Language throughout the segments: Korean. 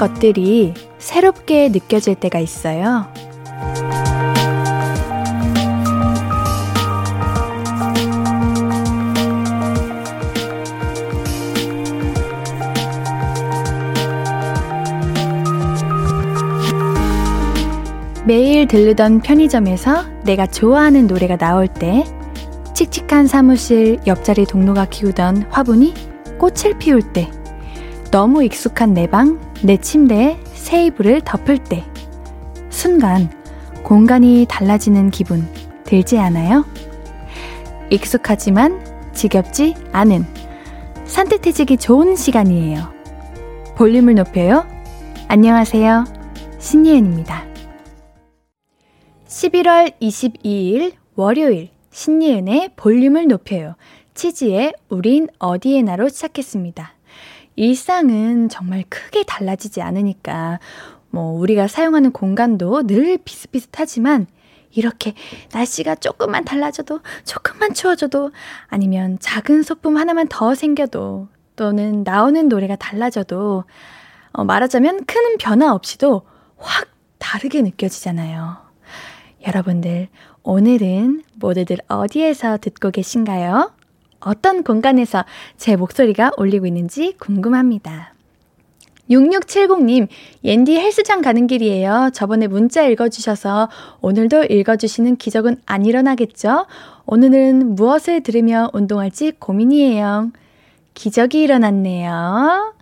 것들이 새롭게 느껴질 때가 있어요. 매일 들르던 편의점에서 내가 좋아하는 노래가 나올 때, 칙칙한 사무실 옆자리 동료가 키우던 화분이 꽃을 피울 때, 너무 익숙한 내 방, 내 침대에 새 이불을 덮을 때, 순간 공간이 달라지는 기분 들지 않아요? 익숙하지만 지겹지 않은 산뜻해지기 좋은 시간이에요. 볼륨을 높여요. 안녕하세요. 신예은입니다. 11월 22일 월요일 신예은의 볼륨을 높여요. 치즈의 우린 어디에나로 시작했습니다. 일상은 정말 크게 달라지지 않으니까 뭐 우리가 사용하는 공간도 늘 비슷비슷하지만 이렇게 날씨가 조금만 달라져도 조금만 추워져도 아니면 작은 소품 하나만 더 생겨도 또는 나오는 노래가 달라져도 어, 말하자면 큰 변화 없이도 확 다르게 느껴지잖아요. 여러분들, 오늘은 모두들 어디에서 듣고 계신가요? 어떤 공간에서 제 목소리가 울리고 있는지 궁금합니다. 6670님, 옌디 헬스장 가는 길이에요. 저번에 문자 읽어주셔서 오늘도 읽어주시는 기적은 안 일어나겠죠? 오늘은 무엇을 들으며 운동할지 고민이에요. 기적이 일어났네요.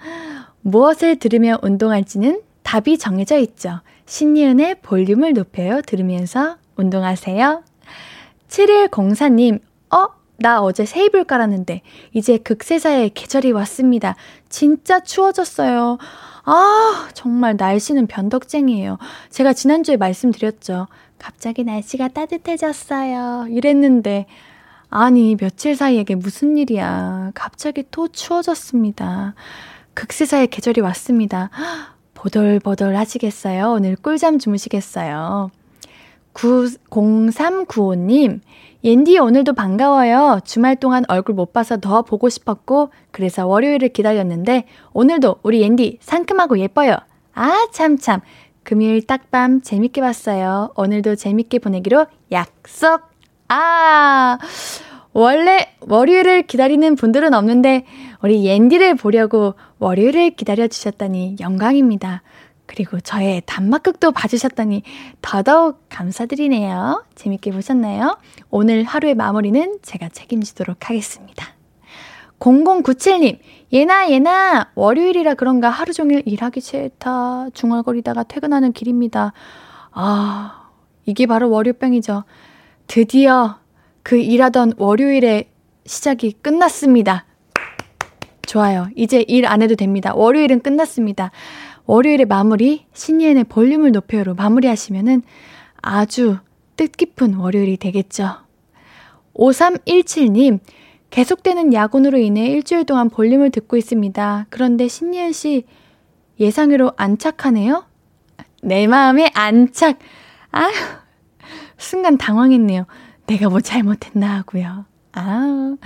무엇을 들으며 운동할지는 답이 정해져 있죠. 신예은의 볼륨을 높여요. 들으면서 운동하세요. 7104님, 어? 나 어제 새 이불 깔았는데, 이제 극세사의 계절이 왔습니다. 진짜 추워졌어요. 아, 정말 날씨는 변덕쟁이에요. 제가 지난주에 말씀드렸죠. 갑자기 날씨가 따뜻해졌어요. 이랬는데, 아니, 며칠 사이에 게 무슨 일이야. 갑자기 또 추워졌습니다. 극세사의 계절이 왔습니다. 보들보들 하시겠어요? 오늘 꿀잠 주무시겠어요? 0395님, 옌디 오늘도 반가워요. 주말 동안 얼굴 못 봐서 더 보고 싶었고, 그래서 월요일을 기다렸는데, 오늘도 우리 옌디 상큼하고 예뻐요. 아, 참, 참. 금요일 딱밤 재밌게 봤어요. 오늘도 재밌게 보내기로 약속! 아, 원래 월요일을 기다리는 분들은 없는데, 우리 옌디를 보려고 월요일을 기다려 주셨다니 영광입니다. 그리고 저의 단막극도 봐주셨다니 더더욱 감사드리네요. 재밌게 보셨나요? 오늘 하루의 마무리는 제가 책임지도록 하겠습니다. 0097님, 예나, 예나, 월요일이라 그런가 하루 종일 일하기 싫다. 중얼거리다가 퇴근하는 길입니다. 아, 이게 바로 월요병이죠. 드디어 그 일하던 월요일의 시작이 끝났습니다. 좋아요. 이제 일 안 해도 됩니다. 월요일은 끝났습니다. 월요일의 마무리, 신예은의 볼륨을 높여로 마무리하시면은 아주 뜻깊은 월요일이 되겠죠. 5317님, 계속되는 야근으로 인해 일주일 동안 볼륨을 듣고 있습니다. 그런데 신예은 씨 예상외로 안착하네요? 내 마음에 안착. 아 순간 당황했네요. 내가 뭐 잘못했나 하고요. 아,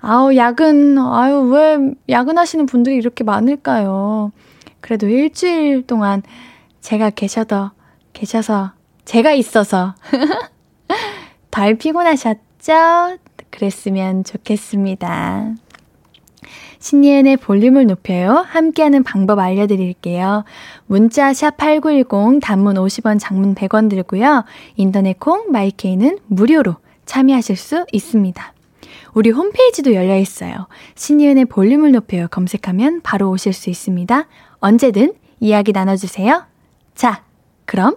아우, 야근, 아유, 왜 야근하시는 분들이 이렇게 많을까요? 그래도 일주일 동안 제가 계셔도, 계셔서, 제가 있어서 덜 피곤하셨죠? 그랬으면 좋겠습니다. 신예은의 볼륨을 높여요. 함께하는 방법 알려드릴게요. 문자 샵 8910 단문 50원 장문 100원 들고요. 인터넷 콩 마이케이는 무료로 참여하실 수 있습니다. 우리 홈페이지도 열려 있어요. 신이은의 볼륨을 높여요 검색하면 바로 오실 수 있습니다. 언제든 이야기 나눠주세요. 자, 그럼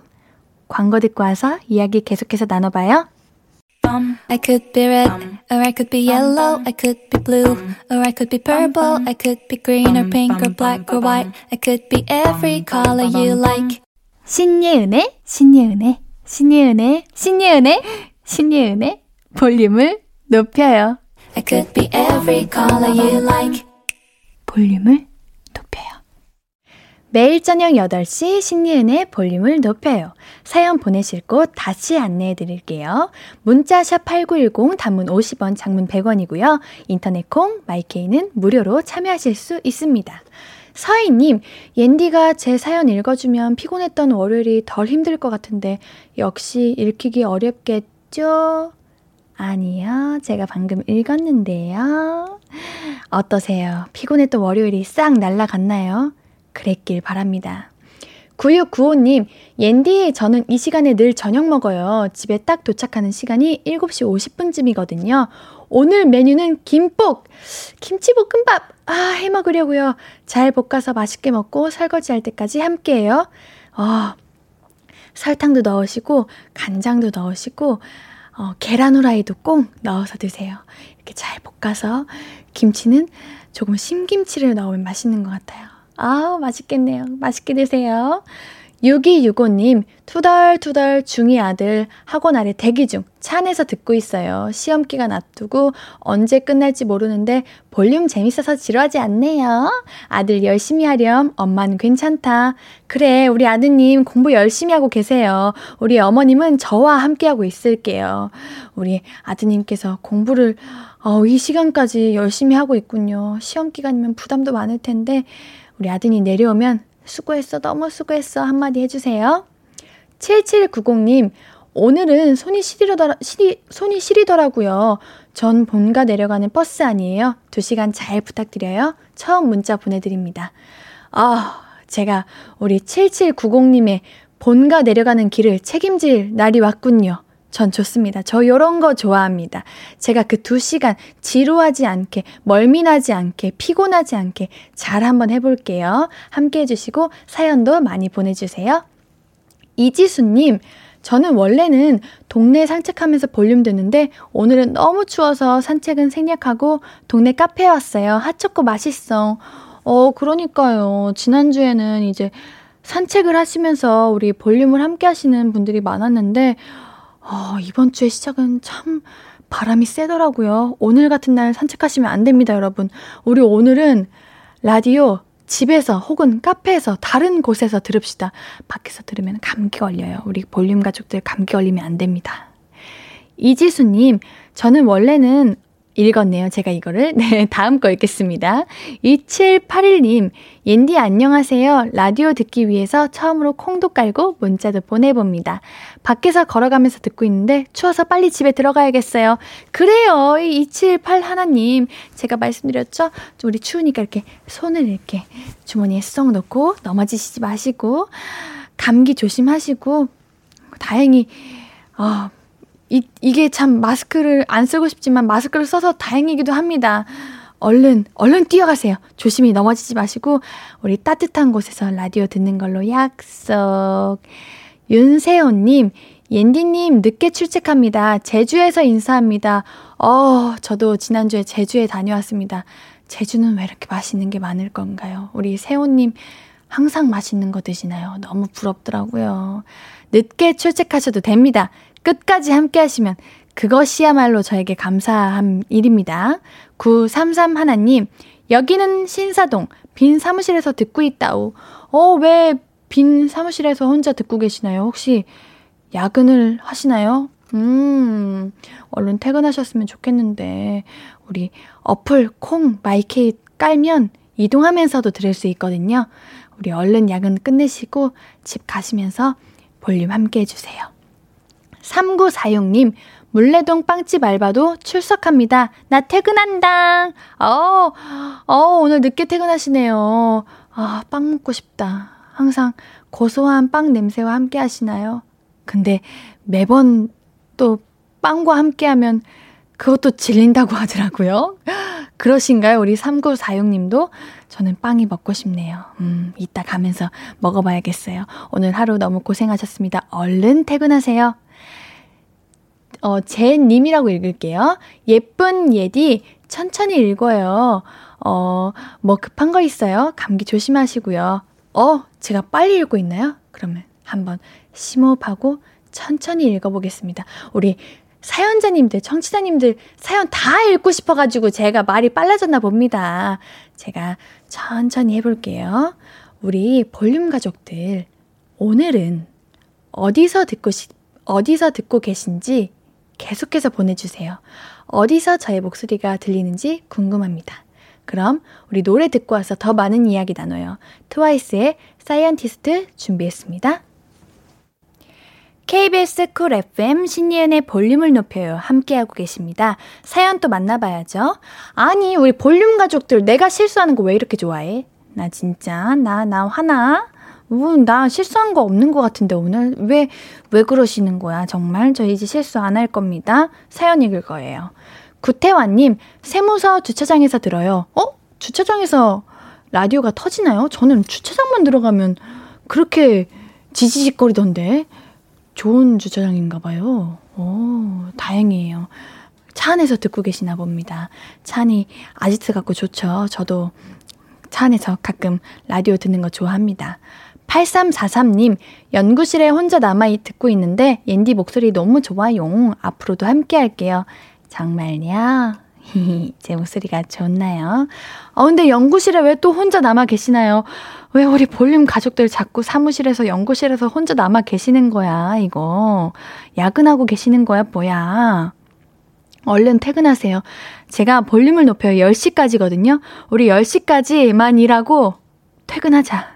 광고 듣고 와서 이야기 계속해서 나눠봐요. I could be red, or I could be yellow, I could be blue, or I could be purple, I could be green or pink or black or white, I could be every color you like. 신예은의, 신예은의, 신예은의, 신예은의, 신예은의 볼륨을 높여요. I could be every color you like. 볼륨을. 매일 저녁 8시 신예은의 볼륨을 높여요. 사연 보내실 곳 다시 안내해 드릴게요. 문자 샵 8910 단문 50원 장문 100원이고요. 인터넷 콩 마이케이는 무료로 참여하실 수 있습니다. 서희님, 옌디가 제 사연 읽어주면 피곤했던 월요일이 덜 힘들 것 같은데, 역시 읽히기 어렵겠죠? 아니요. 제가 방금 읽었는데요. 어떠세요? 피곤했던 월요일이 싹 날라갔나요? 그랬길 바랍니다. 9695님, 옌디, 저는 이 시간에 늘 저녁 먹어요. 집에 딱 도착하는 시간이 7시 50분쯤이거든요. 오늘 메뉴는 김복! 김치볶음밥! 아, 해 먹으려고요. 잘 볶아서 맛있게 먹고 설거지 할 때까지 함께 해요. 어, 설탕도 넣으시고, 간장도 넣으시고, 어, 계란 후라이도 꼭 넣어서 드세요. 이렇게 잘 볶아서 김치는 조금 신김치를 넣으면 맛있는 것 같아요. 아, 맛있겠네요. 맛있게 드세요. 6265님, 투덜투덜 중2 아들 학원 아래 대기 중 차 안에서 듣고 있어요. 시험 기간 앞두고 언제 끝날지 모르는데 볼륨 재밌어서 지루하지 않네요. 아들 열심히 하렴. 엄마는 괜찮다. 그래, 우리 아드님 공부 열심히 하고 계세요. 우리 어머님은 저와 함께하고 있을게요. 우리 아드님께서 공부를 어, 이 시간까지 열심히 하고 있군요. 시험 기간이면 부담도 많을 텐데 우리 아드님 내려오면 수고했어, 너무 수고했어 한마디 해주세요. 7790님, 오늘은 손이 시리더라, 시리, 손이 시리더라고요. 전 본가 내려가는 버스 아니에요? 2시간 잘 부탁드려요. 처음 문자 보내드립니다. 아, 제가 우리 7790님의 본가 내려가는 길을 책임질 날이 왔군요. 전 좋습니다. 저 요런 거 좋아합니다. 제가 그 두 시간 지루하지 않게, 멀미나지 않게, 피곤하지 않게 잘 한번 해볼게요. 함께 해주시고 사연도 많이 보내주세요. 이지수님, 저는 원래는 동네 산책하면서 볼륨 듣는데 오늘은 너무 추워서 산책은 생략하고 동네 카페에 왔어요. 핫초코 맛있어. 어, 그러니까요. 지난주에는 이제 산책을 하시면서 우리 볼륨을 함께 하시는 분들이 많았는데 어, 이번 주의 시작은 참 바람이 세더라고요. 오늘 같은 날 산책하시면 안 됩니다, 여러분. 우리 오늘은 라디오 집에서 혹은 카페에서 다른 곳에서 들읍시다. 밖에서 들으면 감기 걸려요. 우리 볼륨 가족들 감기 걸리면 안 됩니다. 이지수님, 저는 원래는 읽었네요. 제가 이거를. 네, 다음 거 읽겠습니다. 2781님, 옌디 안녕하세요. 라디오 듣기 위해서 처음으로 콩도 깔고 문자도 보내봅니다. 밖에서 걸어가면서 듣고 있는데 추워서 빨리 집에 들어가야겠어요. 그래요. 278 하나님. 제가 말씀드렸죠? 우리 추우니까 이렇게 손을 이렇게 주머니에 쏙 넣고 넘어지시지 마시고 감기 조심하시고 다행히 어, 이, 이게 참 마스크를 안 쓰고 싶지만 마스크를 써서 다행이기도 합니다. 얼른, 얼른 뛰어가세요. 조심히 넘어지지 마시고, 우리 따뜻한 곳에서 라디오 듣는 걸로 약속. 윤세호님, 옌디님 늦게 출첵합니다. 제주에서 인사합니다. 어, 저도 지난주에 제주에 다녀왔습니다. 제주는 왜 이렇게 맛있는 게 많을 건가요? 우리 세호님 항상 맛있는 거 드시나요? 너무 부럽더라고요. 늦게 출첵하셔도 됩니다. 끝까지 함께 하시면 그것이야말로 저에게 감사한 일입니다. 933 하나님, 여기는 신사동, 빈 사무실에서 듣고 있다오. 어, 왜 빈 사무실에서 혼자 듣고 계시나요? 혹시 야근을 하시나요? 음, 얼른 퇴근하셨으면 좋겠는데, 우리 어플 콩 마이케이 깔면 이동하면서도 들을 수 있거든요. 우리 얼른 야근 끝내시고 집 가시면서 볼륨 함께 해주세요. 3946님, 물레동 빵집 알바도 출석합니다. 나 퇴근한다. 어, 어, 오늘 늦게 퇴근하시네요. 아, 빵 먹고 싶다. 항상 고소한 빵 냄새와 함께 하시나요? 근데 매번 또 빵과 함께 하면 그것도 질린다고 하더라고요. 그러신가요? 우리 3946님도? 저는 빵이 먹고 싶네요. 음, 이따 가면서 먹어봐야겠어요. 오늘 하루 너무 고생하셨습니다. 얼른 퇴근하세요. 어, 제님이라고 읽을게요. 예쁜 예디, 천천히 읽어요. 어, 뭐 급한 거 있어요? 감기 조심하시고요. 어, 제가 빨리 읽고 있나요? 그러면 한번 심호흡하고 천천히 읽어보겠습니다. 우리 사연자님들, 청취자님들 사연 다 읽고 싶어가지고 제가 말이 빨라졌나 봅니다. 제가 천천히 해볼게요. 우리 볼륨 가족들, 오늘은 어디서 듣고 싶, 어디서 듣고 계신지 계속해서 보내주세요. 어디서 저의 목소리가 들리는지 궁금합니다. 그럼 우리 노래 듣고 와서 더 많은 이야기 나눠요. 트와이스의 Scientist 준비했습니다. KBS 쿨 FM 신예은의 볼륨을 높여요. 함께하고 계십니다. 사연 또 만나봐야죠. 아니, 우리 볼륨 가족들 내가 실수하는 거 왜 이렇게 좋아해? 나 진짜, 나, 나 화나? 우, 나 실수한 거 없는 것 같은데 오늘 왜, 왜 그러시는 거야? 정말 저 이제 실수 안 할 겁니다. 사연 읽을 거예요. 구태환님, 세무서 주차장에서 들어요. 어? 주차장에서 라디오가 터지나요? 저는 주차장만 들어가면 그렇게 지지직거리던데. 좋은 주차장인가 봐요. 오, 다행이에요. 차 안에서 듣고 계시나 봅니다. 차 안이 아지트 같고 좋죠. 저도 차 안에서 가끔 라디오 듣는 거 좋아합니다. 8343님, 연구실에 혼자 남아 듣고 있는데, 옌디 목소리 너무 좋아요. 앞으로도 함께 할게요. 정말요? 제 목소리가 좋나요? 어, 근데 연구실에 왜 또 혼자 남아 계시나요? 왜 우리 볼륨 가족들 자꾸 사무실에서 연구실에서 혼자 남아 계시는 거야, 이거. 야근하고 계시는 거야, 뭐야. 얼른 퇴근하세요. 제가 볼륨을 높여요. 10시까지거든요. 우리 10시까지만 일하고 퇴근하자.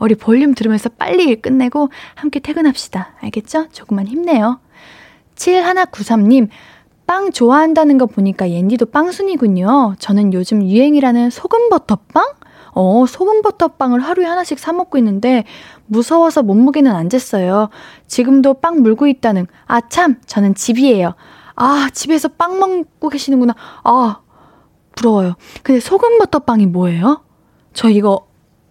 우리 볼륨 들으면서 빨리 일 끝내고 함께 퇴근합시다. 알겠죠? 조금만 힘내요. 7193님, 빵 좋아한다는 거 보니까 옌디도 빵순이군요. 저는 요즘 유행이라는 소금버터빵? 어, 소금버터빵을 하루에 하나씩 사 먹고 있는데 무서워서 몸무게는 안 쟀어요. 지금도 빵 물고 있다는. 아, 참, 저는 집이에요. 아, 집에서 빵 먹고 계시는구나. 아, 부러워요. 근데 소금버터빵이 뭐예요? 저 이거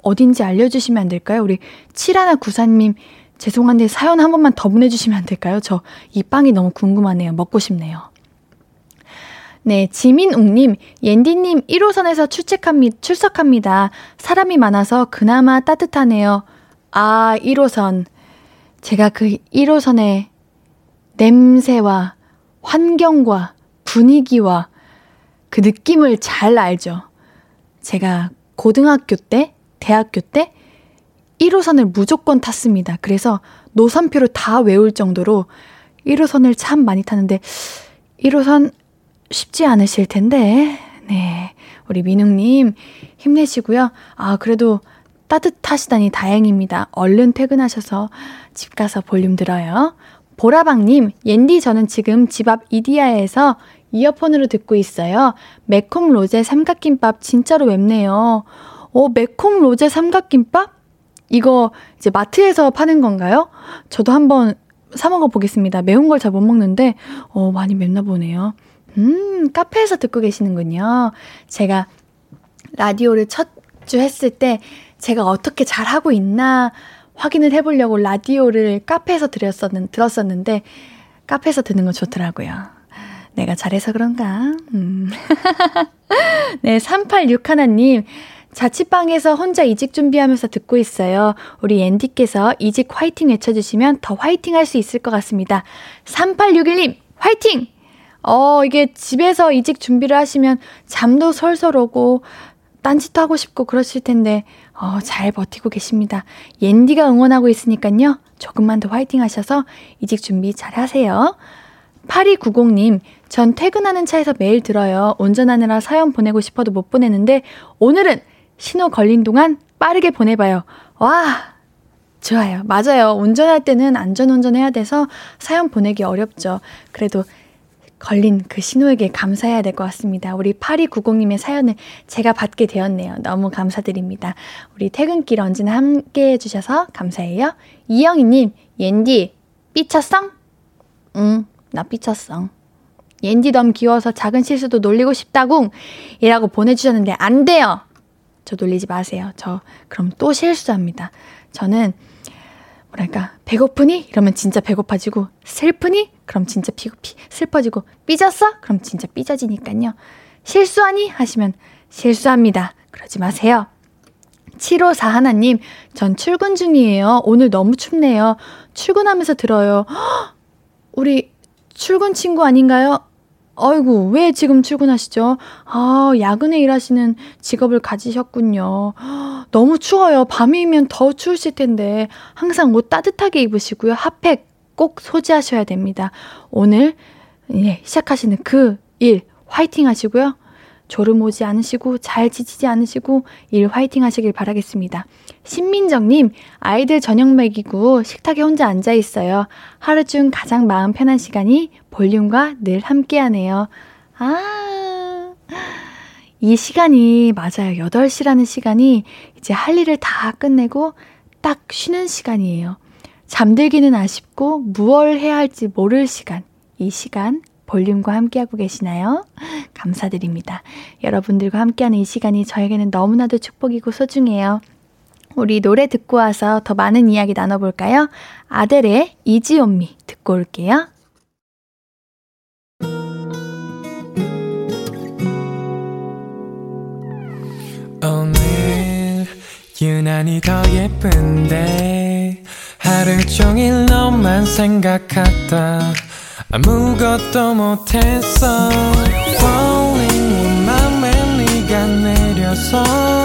어딘지 알려주시면 안 될까요? 우리 7194님, 죄송한데 사연 한 번만 더 보내주시면 안 될까요? 저 이 빵이 너무 궁금하네요. 먹고 싶네요. 네, 지민웅님, 옌디님 1호선에서 출첵합니다, 출석합니다. 사람이 많아서 그나마 따뜻하네요. 아, 1호선. 제가 그 1호선의 냄새와 환경과 분위기와 그 느낌을 잘 알죠. 제가 고등학교 때, 대학교 때 1호선을 무조건 탔습니다. 그래서 노선표를 다 외울 정도로 1호선을 참 많이 타는데 1호선 쉽지 않으실 텐데. 네. 우리 민웅님, 힘내시고요. 아, 그래도 따뜻하시다니 다행입니다. 얼른 퇴근하셔서 집 가서 볼륨 들어요. 보라방님, 옌디 저는 지금 집 앞 이디야에서 이어폰으로 듣고 있어요. 매콤 로제 삼각김밥 진짜로 맵네요. 어, 매콤 로제 삼각김밥? 이거 이제 마트에서 파는 건가요? 저도 한번 사 먹어 보겠습니다. 매운 걸 잘 못 먹는데, 어, 많이 맵나 보네요. 음, 카페에서 듣고 계시는군요. 제가 라디오를 첫 주 했을 때 제가 어떻게 잘하고 있나 확인을 해보려고 라디오를 카페에서 들었었는, 들었었는데 카페에서 듣는 거 좋더라고요. 내가 잘해서 그런가? 음. 네, 386 하나님. 자취방에서 혼자 이직 준비하면서 듣고 있어요. 우리 앤디께서 이직 화이팅 외쳐주시면 더 화이팅 할 수 있을 것 같습니다. 3861님, 화이팅! 어, 이게 집에서 이직 준비를 하시면 잠도 솔솔 오고, 딴짓도 하고 싶고 그러실 텐데, 어, 잘 버티고 계십니다. 옌디가 응원하고 있으니까요. 조금만 더 화이팅 하셔서 이직 준비 잘 하세요. 8290님, 전 퇴근하는 차에서 매일 들어요. 운전하느라 사연 보내고 싶어도 못 보내는데, 오늘은 신호 걸린 동안 빠르게 보내봐요. 와! 좋아요. 맞아요. 운전할 때는 안전 운전 해야 돼서 사연 보내기 어렵죠. 그래도 걸린 그 신호에게 감사해야 될 것 같습니다. 우리 8290님의 사연을 제가 받게 되었네요. 너무 감사드립니다. 우리 퇴근길 언제나 함께 해주셔서 감사해요. 이영희님, 옌디, 삐쳤성? 응, 나 삐쳤성. 옌디 너무 귀여워서 작은 실수도 놀리고 싶다궁! 이라고 보내주셨는데 안 돼요! 저 놀리지 마세요. 저 그럼 또 실수합니다. 저는 뭐랄까 배고프니? 이러면 진짜 배고파지고 슬프니? 그럼 진짜 피, 피, 슬퍼지고 삐졌어? 그럼 진짜 삐져지니까요. 실수하니? 하시면 실수합니다. 그러지 마세요. 754 하나님, 전 출근 중이에요. 오늘 너무 춥네요. 출근하면서 들어요. 헉, 우리 출근 친구 아닌가요? 아이고, 왜 지금 출근하시죠? 아, 야근에 일하시는 직업을 가지셨군요. 너무 추워요. 밤이면 더 추우실 텐데, 항상 옷 따뜻하게 입으시고요. 핫팩 꼭 소지하셔야 됩니다. 오늘, 예, 시작하시는 그 일, 화이팅 하시고요. 졸음 오지 않으시고 잘 지치지 않으시고 일 화이팅 하시길 바라겠습니다. 신민정님, 아이들 저녁 먹이고 식탁에 혼자 앉아 있어요. 하루 중 가장 마음 편한 시간이 볼륨과 늘 함께 하네요. 아, 이 시간이 맞아요. 8시라는 시간이 이제 할 일을 다 끝내고 딱 쉬는 시간이에요. 잠들기는 아쉽고 무얼 해야 할지 모를 시간. 이 시간 볼륨과 함께하고 계시나요? 감사드립니다. 여러분들과 함께하는 이 시간이 저에게는 너무나도 축복이고 소중해요. 우리 노래 듣고 와서 더 많은 이야기 나눠볼까요? 아델의 이지온미 듣고 올게요. 오늘 유난히 더 예쁜데 하루 종일 너만 생각하다 아무것도 못했어 Falling 내 맘에 네가 내려서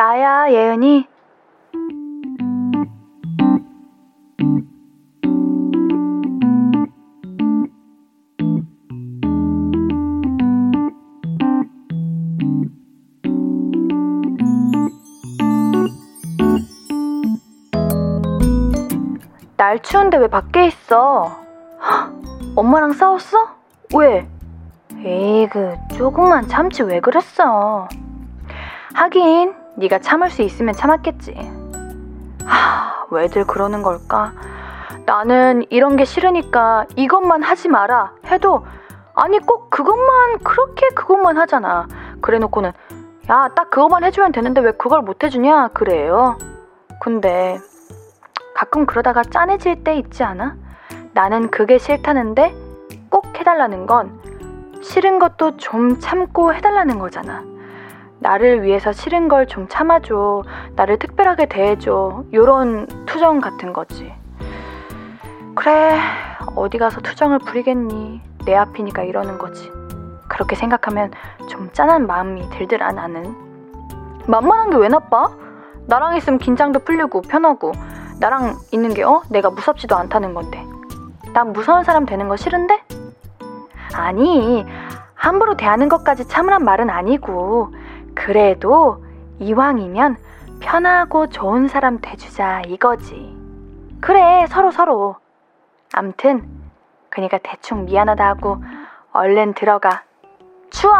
나야, 예은이. 날 추운데 왜 밖에 있어? 헉, 엄마랑 싸웠어? 왜? 에이그 조금만 참지 왜 그랬어? 하긴 네가 참을 수 있으면 참았겠지. 하, 왜들 그러는 걸까? 나는 이런 게 싫으니까 이것만 하지 마라 해도 아니 꼭 그것만 그렇게 그것만 하잖아. 그래놓고는 야 딱 그것만 해주면 되는데 왜 그걸 못 해주냐 그래요. 근데 가끔 그러다가 짠해질 때 있지 않아? 나는 그게 싫다는데 꼭 해달라는 건 싫은 것도 좀 참고 해달라는 거잖아. 나를 위해서 싫은 걸 좀 참아줘. 나를 특별하게 대해줘. 요런 투정 같은 거지. 그래, 어디 가서 투정을 부리겠니? 내 앞이니까 이러는 거지. 그렇게 생각하면 좀 짠한 마음이 들더라, 나는. 만만한 게 왜 나빠? 나랑 있으면 긴장도 풀리고 편하고 나랑 있는 게 어? 내가 무섭지도 않다는 건데. 난 무서운 사람 되는 거 싫은데? 아니, 함부로 대하는 것까지 참으란 말은 아니고, 그래도 이왕이면 편하고 좋은 사람 돼주자 이거지. 그래, 서로 서로. 암튼, 그니까 대충 미안하다 하고 얼른 들어가. 추워!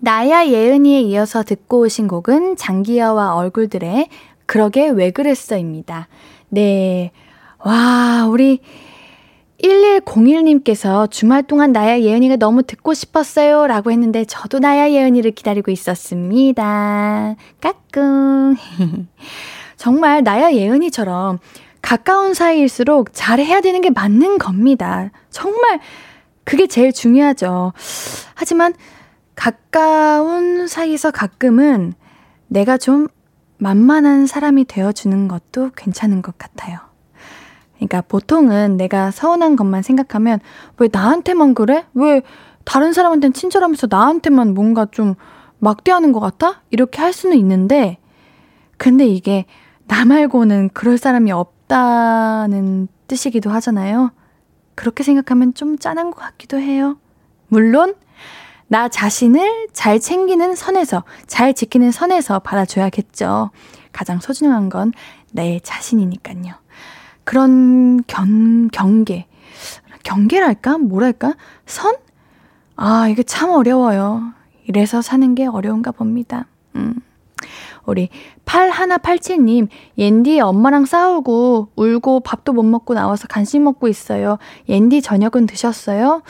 나야 예은이에 이어서 듣고 오신 곡은 장기여와 얼굴들의 그러게 왜 그랬어입니다. 네. 와, 우리 1101님께서 주말 동안 나야 예은이가 너무 듣고 싶었어요. 라고 했는데 저도 나야 예은이를 기다리고 있었습니다. 까꿍. 정말 나야 예은이처럼 가까운 사이일수록 잘해야 되는 게 맞는 겁니다. 정말 그게 제일 중요하죠. 하지만 가까운 사이에서 가끔은 내가 좀 만만한 사람이 되어주는 것도 괜찮은 것 같아요. 그러니까 보통은 내가 서운한 것만 생각하면 왜 나한테만 그래? 왜 다른 사람한테는 친절하면서 나한테만 뭔가 좀 막대하는 것 같아? 이렇게 할 수는 있는데, 근데 이게 나 말고는 그럴 사람이 없다는 뜻이기도 하잖아요. 그렇게 생각하면 좀 짠한 것 같기도 해요. 물론 나 자신을 잘 챙기는 선에서, 잘 지키는 선에서 받아줘야겠죠. 가장 소중한 건 내 자신이니까요. 그런 견, 경계. 경계랄까? 뭐랄까? 선? 아, 이게 참 어려워요. 이래서 사는 게 어려운가 봅니다. 음. 우리 8187님, 옌디 엄마랑 싸우고 울고 밥도 못 먹고 나와서 간식 먹고 있어요. 옌디 저녁은 드셨어요?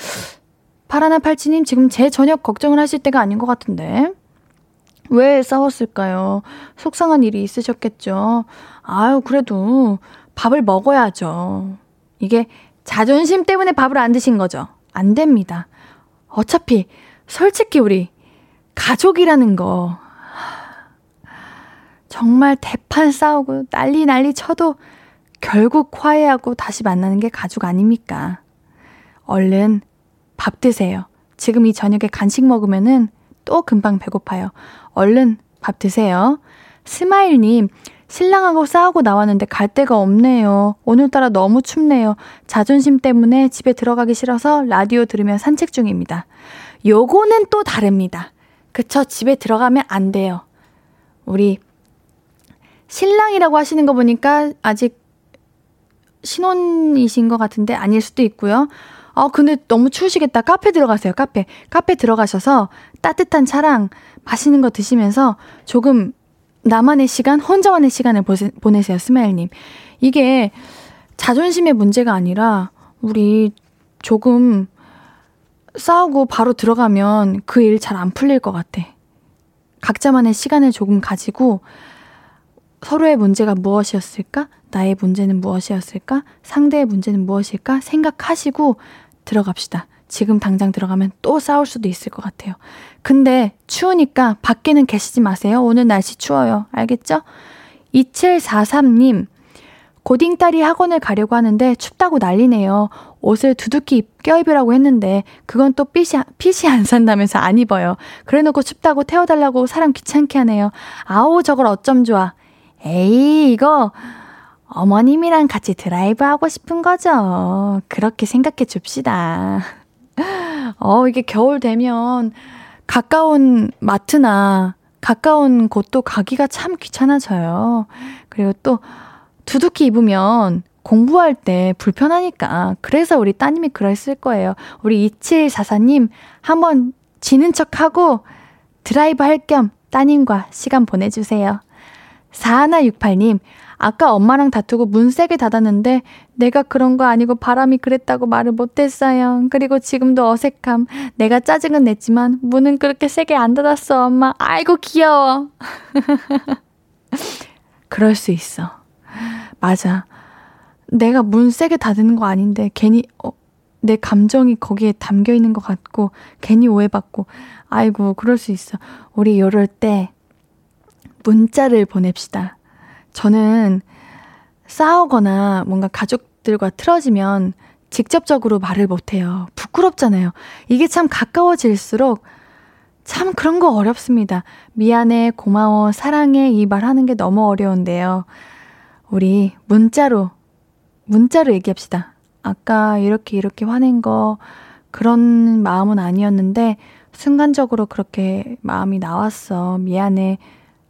파라나 팔치님 지금 제 저녁 걱정을 하실 때가 아닌 것 같은데. 왜 싸웠을까요? 속상한 일이 있으셨겠죠. 아유, 그래도 밥을 먹어야죠. 이게 자존심 때문에 밥을 안 드신 거죠. 안 됩니다. 어차피, 솔직히 우리, 가족이라는 거, 정말 대판 싸우고 난리 난리 쳐도 결국 화해하고 다시 만나는 게 가족 아닙니까? 얼른 밥 드세요. 지금 이 저녁에 간식 먹으면은 또 금방 배고파요. 얼른 밥 드세요. 스마일님, 신랑하고 싸우고 나왔는데 갈 데가 없네요. 오늘따라 너무 춥네요. 자존심 때문에 집에 들어가기 싫어서 라디오 들으며 산책 중입니다. 요거는 또 다릅니다. 그쵸? 집에 들어가면 안 돼요. 우리 신랑이라고 하시는 거 보니까 아직 신혼이신 것 같은데 아닐 수도 있고요. 아, 근데 너무 추우시겠다. 카페 들어가세요, 카페. 카페 들어가셔서 따뜻한 차랑 맛있는 거 드시면서 조금 나만의 시간, 혼자만의 시간을 보내세요, 스마일님. 이게 자존심의 문제가 아니라 우리 조금 싸우고 바로 들어가면 그 일 잘 안 풀릴 것 같아. 각자만의 시간을 조금 가지고 서로의 문제가 무엇이었을까? 나의 문제는 무엇이었을까? 상대의 문제는 무엇일까? 생각하시고 들어갑시다. 지금 당장 들어가면 또 싸울 수도 있을 것 같아요. 근데 추우니까 밖에는 계시지 마세요. 오늘 날씨 추워요. 알겠죠? 2743님, 고딩 딸이 학원을 가려고 하는데 춥다고 난리네요. 옷을 두둑히 껴입으라고 했는데 그건 또 핏이, 핏이 안 산다면서 안 입어요. 그래 놓고 춥다고 태워달라고 사람 귀찮게 하네요. 아우 저걸 어쩜 좋아. 에이 이거 어머님이랑 같이 드라이브 하고 싶은 거죠. 그렇게 생각해 줍시다. 어, 이게 겨울 되면 가까운 마트나 가까운 곳도 가기가 참 귀찮아져요. 그리고 또 두둑히 입으면 공부할 때 불편하니까. 그래서 우리 따님이 그랬을 거예요. 우리 2744님, 한번 지는 척 하고 드라이브 할 겸 따님과 시간 보내주세요. 4168님, 아까 엄마랑 다투고 문 세게 닫았는데 내가 그런 거 아니고 바람이 그랬다고 말을 못했어요. 그리고 지금도 어색함. 내가 짜증은 냈지만 문은 그렇게 세게 안 닫았어, 엄마. 아이고, 귀여워. 그럴 수 있어. 맞아. 내가 문 세게 닫는 거 아닌데 괜히 어, 내 감정이 거기에 담겨 있는 것 같고 괜히 오해받고 아이고 그럴 수 있어. 우리 이럴 때 문자를 보냅시다. 저는 싸우거나 뭔가 가족들과 틀어지면 직접적으로 말을 못해요. 부끄럽잖아요. 이게 참 가까워질수록 참 그런 거 어렵습니다. 미안해, 고마워, 사랑해 이 말 하는 게 너무 어려운데요. 우리 문자로, 문자로 얘기합시다. 아까 이렇게 이렇게 화낸 거 그런 마음은 아니었는데 순간적으로 그렇게 마음이 나왔어. 미안해.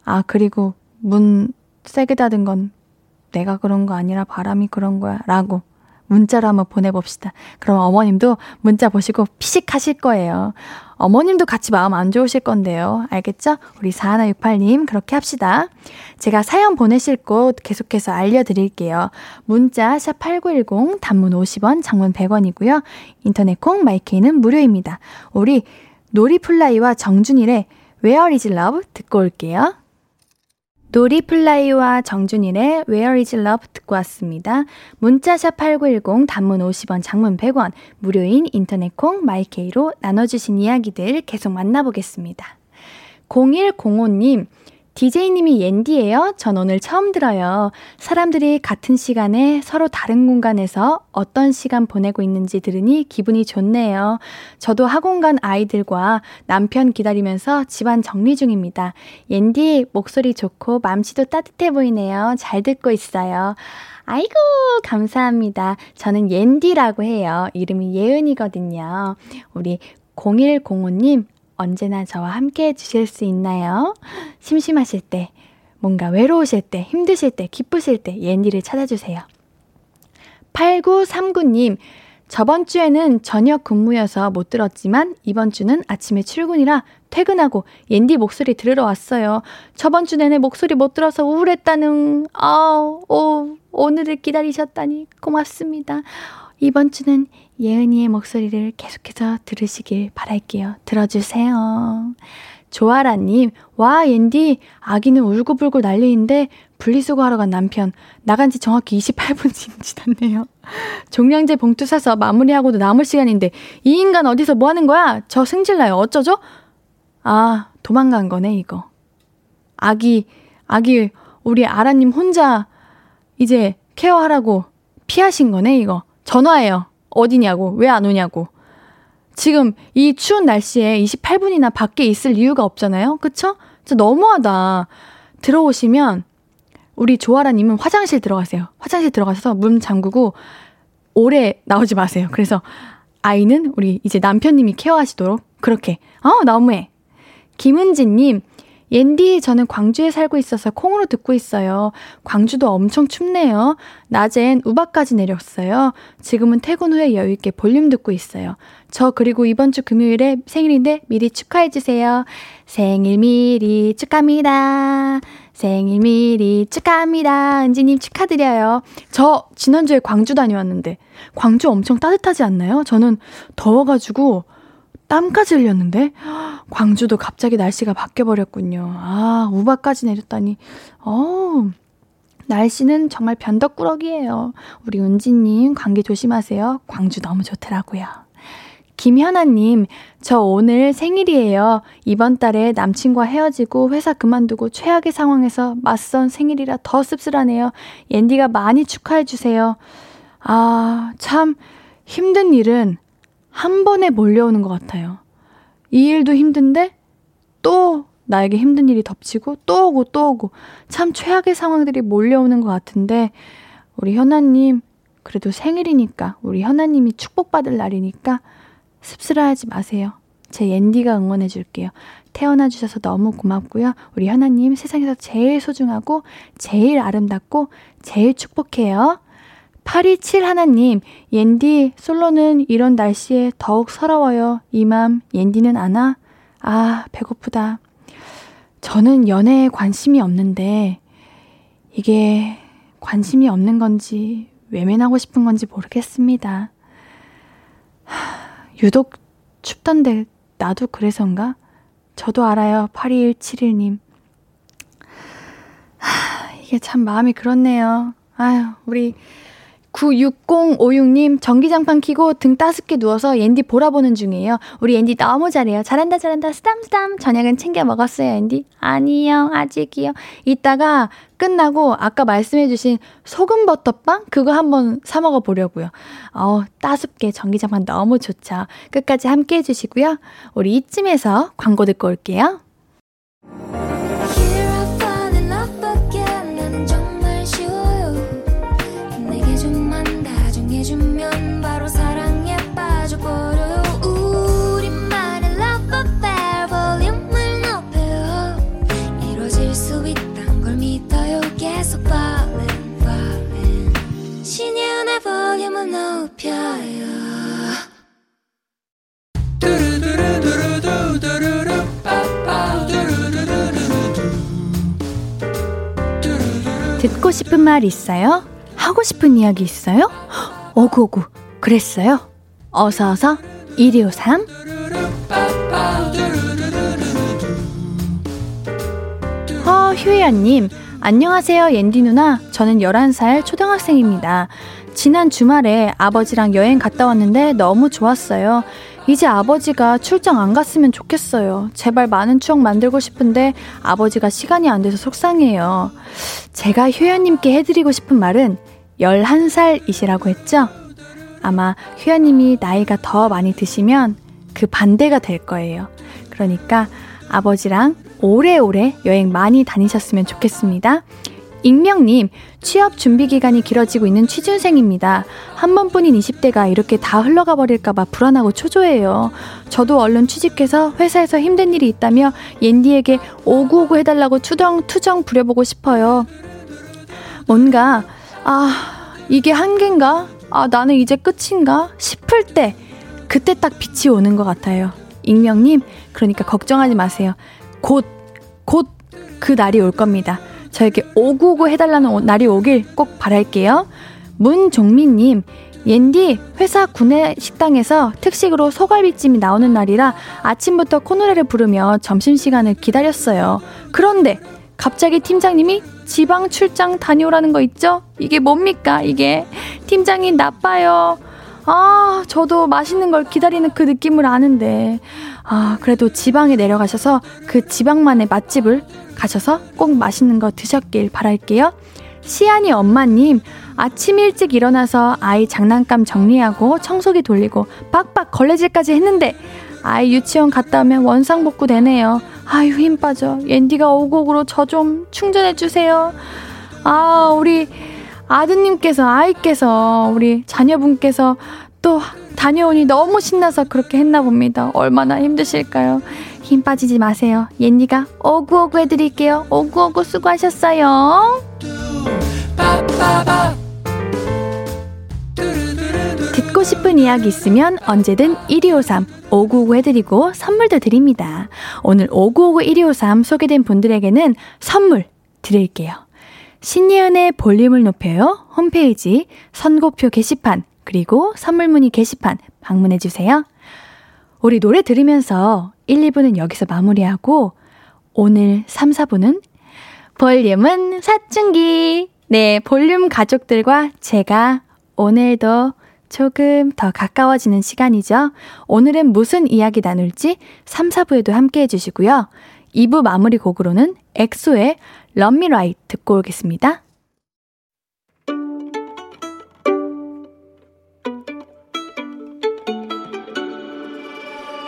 아, 그리고 문 세게 닫은 건 내가 그런 거 아니라 바람이 그런 거야. 라고 문자로 한번 보내봅시다. 그럼 어머님도 문자 보시고 피식하실 거예요. 어머님도 같이 마음 안 좋으실 건데요. 알겠죠? 우리 4168님, 그렇게 합시다. 제가 사연 보내실 곳 계속해서 알려드릴게요. 문자, 샵8910, 단문 50원, 장문 100원이고요. 인터넷 콩, 마이케이는 무료입니다. 우리 노리플라이와 정준일의 Where is Love 듣고 올게요. 노리플라이와 정준일의 Where is Love 듣고 왔습니다. 문자샵 8910 단문 50원 장문 100원 무료인 인터넷 콩 마이케이로 나눠주신 이야기들 계속 만나보겠습니다. 0105님 DJ님이 옌디예요? 전 오늘 처음 들어요. 사람들이 같은 시간에 서로 다른 공간에서 어떤 시간 보내고 있는지 들으니 기분이 좋네요. 저도 학원 간 아이들과 남편 기다리면서 집안 정리 중입니다. 옌디 목소리 좋고 맘씨도 따뜻해 보이네요. 잘 듣고 있어요. 아이고, 감사합니다. 저는 옌디라고 해요. 이름이 예은이거든요. 우리 0105님, 언제나 저와 함께 해주실 수 있나요? 심심하실 때, 뭔가 외로우실 때, 힘드실 때, 기쁘실 때, 옌디를 찾아주세요. 8939님, 저번 주에는 저녁 근무여서 못 들었지만 이번 주는 아침에 출근이라 퇴근하고 옌디 목소리 들으러 왔어요. 저번 주 내내 목소리 못 들어서 우울했다는, 아, 오, 오늘을 기다리셨다니 고맙습니다. 이번 주는 예은이의 목소리를 계속해서 들으시길 바랄게요. 들어주세요. 조아라님, 와, 옌디, 아기는 울고불고 난리인데, 분리수거 하러 간 남편, 나간 지 정확히 28분 지났네요. 종량제 봉투 사서 마무리하고도 남을 시간인데, 이 인간 어디서 뭐 하는 거야? 저 승질나요. 어쩌죠? 아, 도망간 거네, 이거. 아기, 아기, 우리 아라님 혼자 이제 케어하라고 피하신 거네, 이거. 전화해요. 어디냐고. 왜 안 오냐고. 지금 이 추운 날씨에 28분이나 밖에 있을 이유가 없잖아요. 그쵸? 진짜 너무하다. 들어오시면 우리 조아라님은 화장실 들어가세요. 화장실 들어가서 문 잠그고 오래 나오지 마세요. 그래서 아이는 우리 이제 남편님이 케어하시도록 그렇게. 어, 너무해. 김은지님, 옌디, 저는 광주에 살고 있어서 콩으로 듣고 있어요. 광주도 엄청 춥네요. 낮엔 우박까지 내렸어요. 지금은 퇴근 후에 여유있게 볼륨 듣고 있어요. 저 그리고 이번 주 금요일에 생일인데 미리 축하해주세요. 생일 미리 축하합니다. 생일 미리 축하합니다. 은지님 축하드려요. 저 지난주에 광주 다녀왔는데, 광주 엄청 따뜻하지 않나요? 저는 더워가지고, 땀까지 흘렸는데 광주도 갑자기 날씨가 바뀌어버렸군요. 아 우박까지 내렸다니 어우 날씨는 정말 변덕꾸러기예요. 우리 은지님 감기 조심하세요. 광주 너무 좋더라고요. 김현아님, 저 오늘 생일이에요. 이번 달에 남친과 헤어지고 회사 그만두고 최악의 상황에서 맞선 생일이라 더 씁쓸하네요. 옌디가 많이 축하해주세요. 아, 참, 힘든 일은 한 번에 몰려오는 것 같아요. 이 일도 힘든데 또 나에게 힘든 일이 덮치고 또 오고 또 오고 참 최악의 상황들이 몰려오는 것 같은데 우리 현아님 그래도 생일이니까 우리 현아님이 축복받을 날이니까 씁쓸해하지 마세요. 제 옌디가 응원해 줄게요. 태어나 주셔서 너무 고맙고요. 우리 현아님 세상에서 제일 소중하고 제일 아름답고 제일 축복해요. 827 하나님, 옌디, 솔로는 이런 날씨에 더욱 서러워요. 이 맘, 옌디는 아나? 아, 배고프다. 저는 연애에 관심이 없는데, 이게 관심이 없는 건지, 외면하고 싶은 건지 모르겠습니다. 하, 유독 춥던데, 나도 그래서인가? 저도 알아요. 8271님. 하, 이게 참 마음이 그렇네요. 아유, 우리 96056님, 전기장판 키고 등 따숩게 누워서 옌디 보라보는 중이에요. 우리 옌디 너무 잘해요. 잘한다, 잘한다, 쓰담쓰담. 저녁은 챙겨 먹었어요, 옌디? 아니요, 아직이요. 이따가 끝나고 아까 말씀해주신 소금 버터빵? 그거 한번 사 먹어 보려고요. 어, 따숩게 전기장판 너무 좋죠. 끝까지 함께 해 주시고요. 우리 이쯤에서 광고 듣고 올게요. 말 있어요? 하고 싶은 이야기 있어요? 어구어구 그랬어요? 어서어서 1253 허휴야님 안녕하세요 옌디 누나 저는 11살 초등학생입니다 지난 주말에 아버지랑 여행 갔다 왔는데 너무 좋았어요. 이제 아버지가 출장 안 갔으면 좋겠어요. 제발 많은 추억 만들고 싶은데 아버지가 시간이 안 돼서 속상해요. 제가 효연님께 해드리고 싶은 말은 11살이시라고 했죠? 아마 효연님이 나이가 더 많이 드시면 그 반대가 될 거예요. 그러니까 아버지랑 오래오래 여행 많이 다니셨으면 좋겠습니다. 익명님, 취업 준비 기간이 길어지고 있는 취준생입니다. 한 번뿐인 20대가 이렇게 다 흘러가 버릴까봐 불안하고 초조해요. 저도 얼른 취직해서 회사에서 힘든 일이 있다며 옌디에게 오구오구 해달라고 투정 투정 부려보고 싶어요. 뭔가, 아, 이게 한계인가? 아, 나는 이제 끝인가? 싶을 때, 그때 딱 빛이 오는 것 같아요. 익명님, 그러니까 걱정하지 마세요. 곧, 곧 그 날이 올 겁니다. 저에게 오구오구 해달라는 날이 오길 꼭 바랄게요. 문종민님, 옌디, 회사 구내 식당에서 특식으로 소갈비찜이 나오는 날이라 아침부터 코노래를 부르며 점심시간을 기다렸어요. 그런데 갑자기 팀장님이 지방 출장 다녀오라는 거 있죠? 이게 뭡니까, 이게? 팀장이 나빠요. 아, 저도 맛있는 걸 기다리는 그 느낌을 아는데. 아, 그래도 지방에 내려가셔서 그 지방만의 맛집을 가셔서 꼭 맛있는 거 드셨길 바랄게요. 시안이 엄마님, 아침 일찍 일어나서 아이 장난감 정리하고 청소기 돌리고 빡빡 걸레질까지 했는데 아이 유치원 갔다 오면 원상복구 되네요. 아유, 힘 빠져. 옌디가 오곡으로 저 좀 충전해주세요. 아, 우리 아드님께서, 아이께서, 우리 자녀분께서 또 다녀오니 너무 신나서 그렇게 했나 봅니다. 얼마나 힘드실까요? 힘 빠지지 마세요. 옌니가 오구오구 해드릴게요. 오구오구 수고하셨어요. 듣고 싶은 이야기 있으면 언제든 1253 5959 해드리고 선물도 드립니다. 오늘 5959 1253 소개된 분들에게는 선물 드릴게요. 신예은의 볼륨을 높여요. 홈페이지 선고표 게시판 그리고 선물 문의 게시판 방문해 주세요. 우리 노래 들으면서 1, 2부는 여기서 마무리하고 오늘 3, 4부는 볼륨은 사춘기. 네, 볼륨 가족들과 제가 오늘도 조금 더 가까워지는 시간이죠. 오늘은 무슨 이야기 나눌지 3, 4부에도 함께 해주시고요. 2부 마무리 곡으로는 엑소의 Right 듣고 오겠습니다.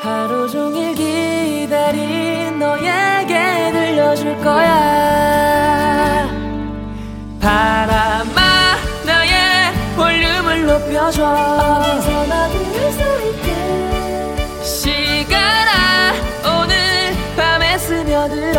하루 종일 기다린 너에게 들려줄 거야 바람아 나의 볼륨을 높여줘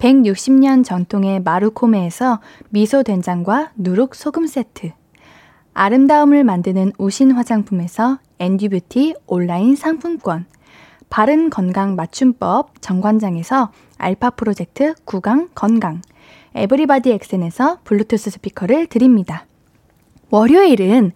160년 전통의 마루코메에서 미소 된장과 누룩 소금 세트, 아름다움을 만드는 우신 화장품에서 앤듀뷰티 온라인 상품권, 바른 건강 맞춤법 정관장에서 알파 프로젝트 구강 건강, 에브리바디 엑센에서 블루투스 스피커를 드립니다. 월요일은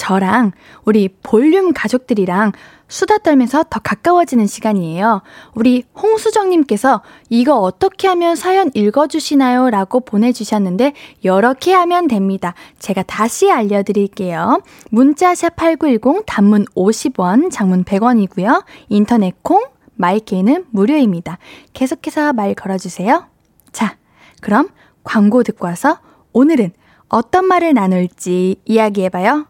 저랑 우리 볼륨 가족들이랑 수다 떨면서 더 가까워지는 시간이에요. 우리 홍수정님께서 이거 어떻게 하면 사연 읽어주시나요? 라고 보내주셨는데, 이렇게 하면 됩니다. 제가 다시 알려드릴게요. 문자샵 8910 단문 50원, 장문 100원이고요. 인터넷 콩, 마이케이는 무료입니다. 계속해서 말 걸어주세요. 자, 그럼 광고 듣고 와서 오늘은 어떤 말을 나눌지 이야기해봐요.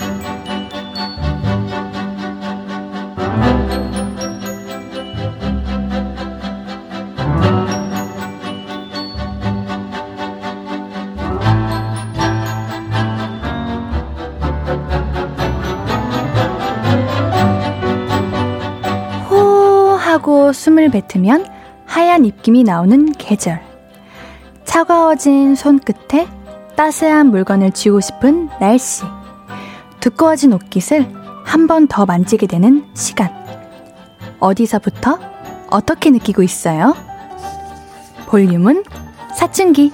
하고 숨을 뱉으면 하얀 입김이 나오는 계절. 차가워진 손끝에 따스한 물건을 쥐고 싶은 날씨. 두꺼워진 옷깃을 한 번 더 만지게 되는 시간. 어디서부터 어떻게 느끼고 있어요? 볼륨은 사춘기.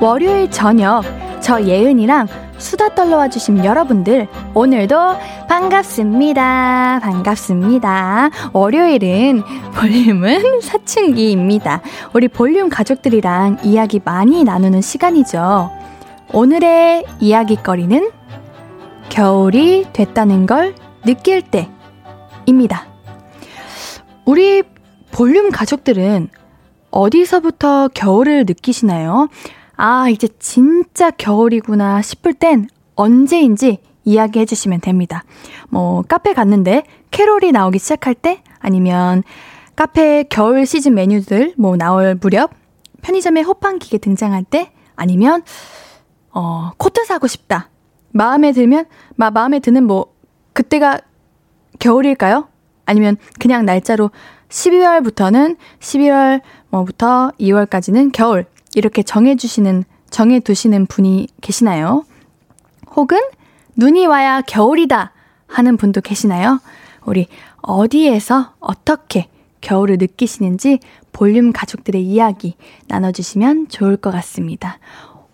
월요일 저녁 저 예은이랑 수다 떨러와 주신 여러분들 오늘도 반갑습니다. 반갑습니다. 월요일은 볼륨은 사춘기입니다. 우리 볼륨 가족들이랑 이야기 많이 나누는 시간이죠. 오늘의 이야기거리는 겨울이 됐다는 걸 느낄 때입니다. 우리 볼륨 가족들은 어디서부터 겨울을 느끼시나요? 아, 이제 진짜 겨울이구나 싶을 땐 언제인지 이야기해 주시면 됩니다. 뭐, 카페 갔는데 캐롤이 나오기 시작할 때 아니면 카페 겨울 시즌 메뉴들 뭐 나올 무렵 편의점에 호빵 기계 등장할 때 아니면 어, 코트 사고 싶다. 마음에 들면 마, 마음에 드는 뭐 그때가 겨울일까요? 아니면 그냥 날짜로 12월부터는 11월 뭐부터 2월까지는 겨울 이렇게 정해 주시는 정해 두시는 분이 계시나요? 혹은 눈이 와야 겨울이다 하는 분도 계시나요? 우리 어디에서 어떻게 겨울을 느끼시는지 볼륨 가족들의 이야기 나눠주시면 좋을 것 같습니다.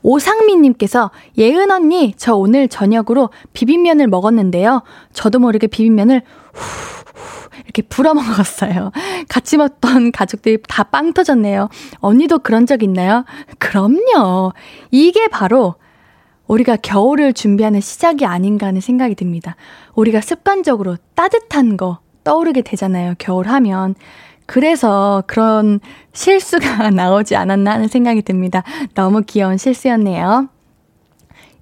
오상민님께서 예은 언니, 저 오늘 저녁으로 비빔면을 먹었는데요. 저도 모르게 비빔면을 후, 후 이렇게 불어 먹었어요. 같이 먹던 가족들이 다 빵 터졌네요. 언니도 그런 적 있나요? 그럼요. 이게 바로 우리가 겨울을 준비하는 시작이 아닌가 하는 생각이 듭니다. 우리가 습관적으로 따뜻한 거 떠오르게 되잖아요. 겨울 하면. 그래서 그런 실수가 나오지 않았나 하는 생각이 듭니다. 너무 귀여운 실수였네요.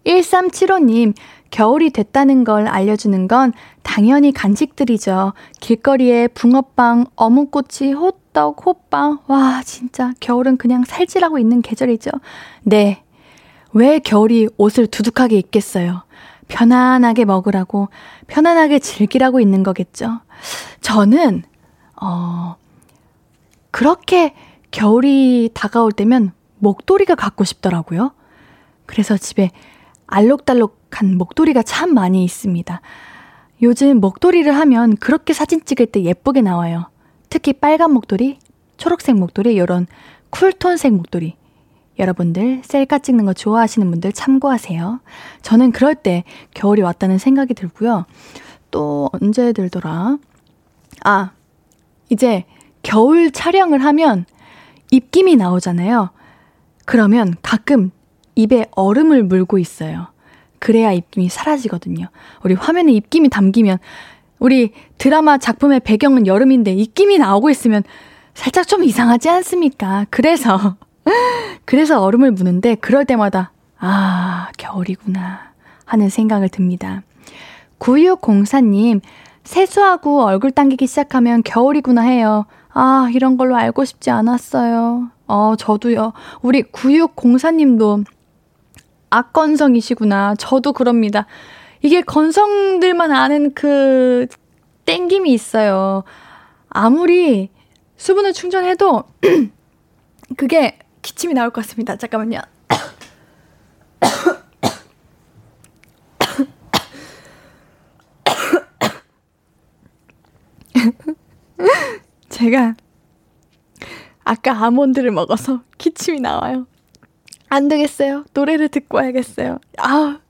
1375님, 겨울이 됐다는 걸 알려주는 건 당연히 간식들이죠. 길거리에 붕어빵, 어묵꼬치, 호떡, 호빵. 와, 진짜 겨울은 그냥 살질하고 있는 계절이죠. 네. 왜 겨울이 옷을 두둑하게 입겠어요? 편안하게 먹으라고, 편안하게 즐기라고 있는 거겠죠. 저는, 어, 그렇게 겨울이 다가올 때면 목도리가 갖고 싶더라고요. 그래서 집에 알록달록한 목도리가 참 많이 있습니다. 요즘 목도리를 하면 그렇게 사진 찍을 때 예쁘게 나와요. 특히 빨간 목도리, 초록색 목도리, 이런 쿨톤색 목도리. 여러분들 셀카 찍는 거 좋아하시는 분들 참고하세요. 저는 그럴 때 겨울이 왔다는 생각이 들고요. 또 언제 들더라? 아, 이제 겨울 촬영을 하면 입김이 나오잖아요. 그러면 가끔 입에 얼음을 물고 있어요. 그래야 입김이 사라지거든요. 우리 화면에 입김이 담기면 우리 드라마 작품의 배경은 여름인데 입김이 나오고 있으면 살짝 좀 이상하지 않습니까? 그래서 그래서 얼음을 무는데 그럴 때마다 아, 겨울이구나 하는 생각을 듭니다. 9604님, 세수하고 얼굴 당기기 시작하면 겨울이구나 해요. 아, 이런 걸로 알고 싶지 않았어요. 어, 저도요. 우리 9604님도 악건성이시구나. 저도 그럽니다. 이게 건성들만 아는 그 땡김이 있어요. 아무리 수분을 충전해도 그게 기침이 나올 것 같습니다. 잠깐만요. 제가 아까 아몬드를 먹어서 기침이 나와요. 안 되겠어요. 노래를 듣고 와야겠어요. 아,